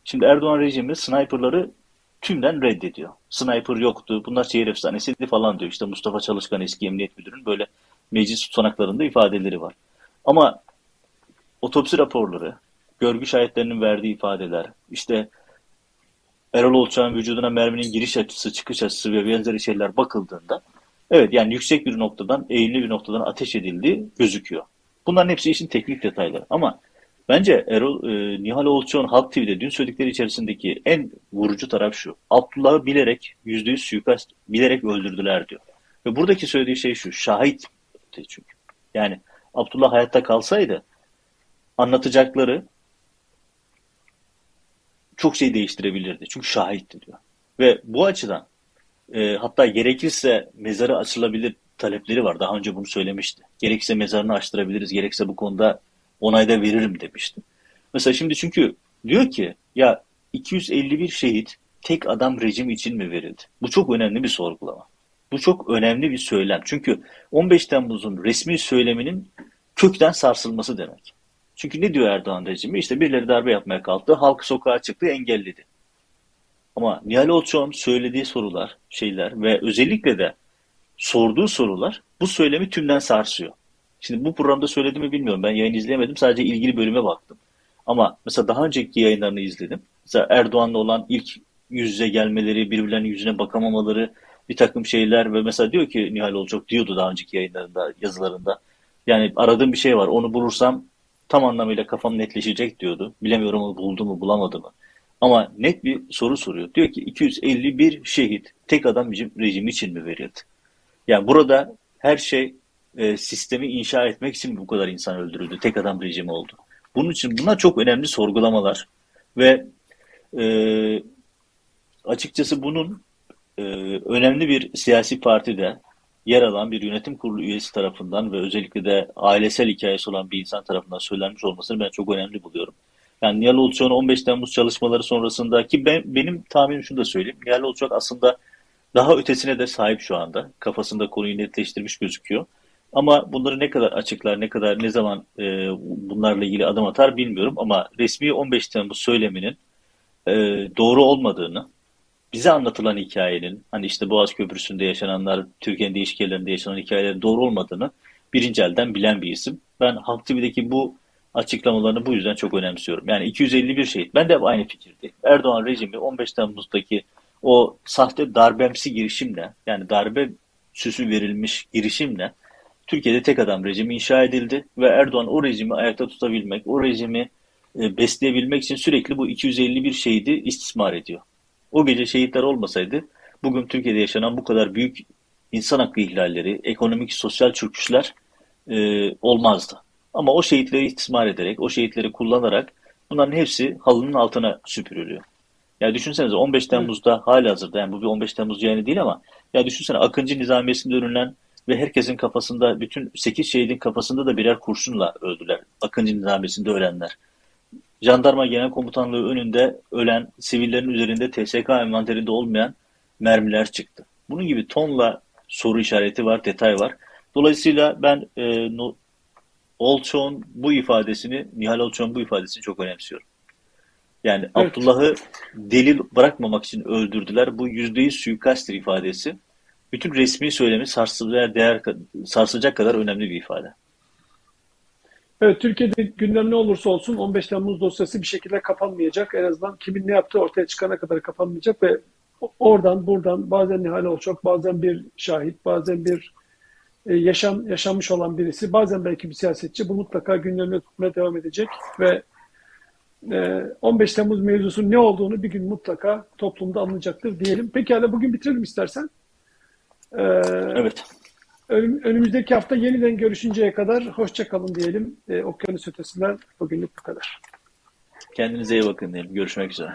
Speaker 2: Şimdi Erdoğan rejimi sniperları tümden reddediyor. Sniper yoktu, bunlar şehir efsanesiydi falan diyor. İşte Mustafa Çalışkan eski emniyet müdürünün böyle meclis tutanaklarında ifadeleri var. Ama otopsi raporları, görgü şahitlerinin verdiği ifadeler, işte Erol Olçak'ın vücuduna merminin giriş açısı, çıkış açısı ve benzeri şeyler bakıldığında evet yani yüksek bir noktadan, eğimli bir noktadan ateş edildiği gözüküyor. Bunların hepsi işin teknik detayları. Ama Bence Erol, e, Nihal Olçoğ'un Halk TV'de dün söyledikleri içerisindeki en vurucu taraf şu. Abdullah'ı bilerek yüzde yüz suikast bilerek öldürdüler diyor. Ve buradaki söylediği şey şu. Şahit çünkü. Yani Abdullah hayatta kalsaydı anlatacakları çok şey değiştirebilirdi. Çünkü şahitti diyor. Ve bu açıdan e, hatta gerekirse mezarı açılabilir talepleri var. Daha önce bunu söylemişti. Gerekirse mezarını açtırabiliriz. Gerekirse bu konuda onayda veririm demişti. Mesela şimdi çünkü diyor ki ya 251 şehit tek adam rejim için mi verildi? Bu çok önemli bir sorgulama. Bu çok önemli bir söylem. Çünkü 15 Temmuz'un resmi söyleminin kökten sarsılması demek. Çünkü ne diyor Erdoğan rejimi? İşte birileri darbe yapmaya kalktı, halk sokağa çıktı, engelledi. Ama Nihal Olçoğ'un söylediği sorular, şeyler ve özellikle de sorduğu sorular bu söylemi tümden sarsıyor. Şimdi bu programda söyledim mi bilmiyorum. Ben yayın izleyemedim. Sadece ilgili bölüme baktım. Ama mesela daha önceki yayınlarını izledim. Mesela Erdoğan'la olan ilk yüz yüze gelmeleri, birbirlerinin yüzüne bakamamaları, bir takım şeyler ve mesela diyor ki Nihal Olcak diyordu daha önceki yayınlarında, yazılarında. Yani aradığım bir şey var. Onu bulursam tam anlamıyla kafam netleşecek diyordu. Bilemiyorum onu buldu mu bulamadı mı. Ama net bir soru soruyor. Diyor ki 251 şehit tek adam rejimi için mi verildi? Yani burada her şey e, sistemi inşa etmek için bu kadar insan öldürüldü. Tek adam rejimi oldu. Bunun için bunlar çok önemli sorgulamalar ve e, açıkçası bunun e, önemli bir siyasi partide yer alan bir yönetim kurulu üyesi tarafından ve özellikle de ailesel hikayesi olan bir insan tarafından söylenmiş olmasını ben çok önemli buluyorum. Yani Nihal Olçok'un 15 Temmuz çalışmaları sonrasında ki ben, benim tahminim şunu da söyleyeyim. Nihal Olçok aslında daha ötesine de sahip şu anda. Kafasında konuyu netleştirmiş gözüküyor. Ama bunları ne kadar açıklar, ne kadar, ne zaman e, bunlarla ilgili adım atar bilmiyorum. Ama resmi 15 Temmuz söyleminin e, doğru olmadığını, bize anlatılan hikayenin, hani işte Boğaz Köprüsü'nde yaşananlar, Türkiye'nin değişik yerlerinde yaşanan hikayelerin doğru olmadığını birinci elden bilen bir isim. Ben Halk TV'deki bu açıklamalarını bu yüzden çok önemsiyorum. Yani 251 şehit. Ben de aynı fikirdeyim. Erdoğan rejimi 15 Temmuz'daki o sahte darbemsi girişimle, yani darbe süsü verilmiş girişimle Türkiye'de tek adam rejimi inşa edildi ve Erdoğan o rejimi ayakta tutabilmek, o rejimi e, besleyebilmek için sürekli bu 251 şehidi istismar ediyor. O gece şehitler olmasaydı bugün Türkiye'de yaşanan bu kadar büyük insan hakkı ihlalleri, ekonomik, sosyal çöküşler e, olmazdı. Ama o şehitleri istismar ederek, o şehitleri kullanarak bunların hepsi halının altına süpürülüyor. Ya düşünsenize 15 Temmuz'da hala hazırda yani bu bir 15 Temmuz yayını değil ama ya düşünsene Akıncı Nizamiyesi'nde önülen ve herkesin kafasında bütün 8 şehidin kafasında da birer kurşunla öldüler. Akıncı Nizamiyesi'nde ölenler. Jandarma Genel Komutanlığı önünde ölen sivillerin üzerinde TSK envanterinde olmayan mermiler çıktı. Bunun gibi tonla soru işareti var, detay var. Dolayısıyla ben e, no, Olçoğ'un bu ifadesini, Nihal Olçoğ'un bu ifadesini çok önemsiyorum. Yani evet. Abdullah'ı delil bırakmamak için öldürdüler. Bu yüzde yüz suikastır ifadesi. Bütün resmi söylemi sarsılacak, değer, sarsılacak kadar önemli bir ifade.
Speaker 1: Evet, Türkiye'de gündem ne olursa olsun 15 Temmuz dosyası bir şekilde kapanmayacak. En azından kimin ne yaptığı ortaya çıkana kadar kapanmayacak ve oradan buradan bazen Nihal Olçok, bazen bir şahit, bazen bir yaşam yaşanmış olan birisi, bazen belki bir siyasetçi bu mutlaka gündemde tutmaya devam edecek ve 15 e, Temmuz mevzusu ne olduğunu bir gün mutlaka toplumda anlayacaktır diyelim. Pekala bugün bitirelim istersen.
Speaker 2: Ee, evet.
Speaker 1: Önümüzdeki hafta yeniden görüşünceye kadar hoşça kalın diyelim. Okyanus ötesinden bugünlük bu kadar.
Speaker 2: Kendinize iyi bakın diyelim. Görüşmek üzere.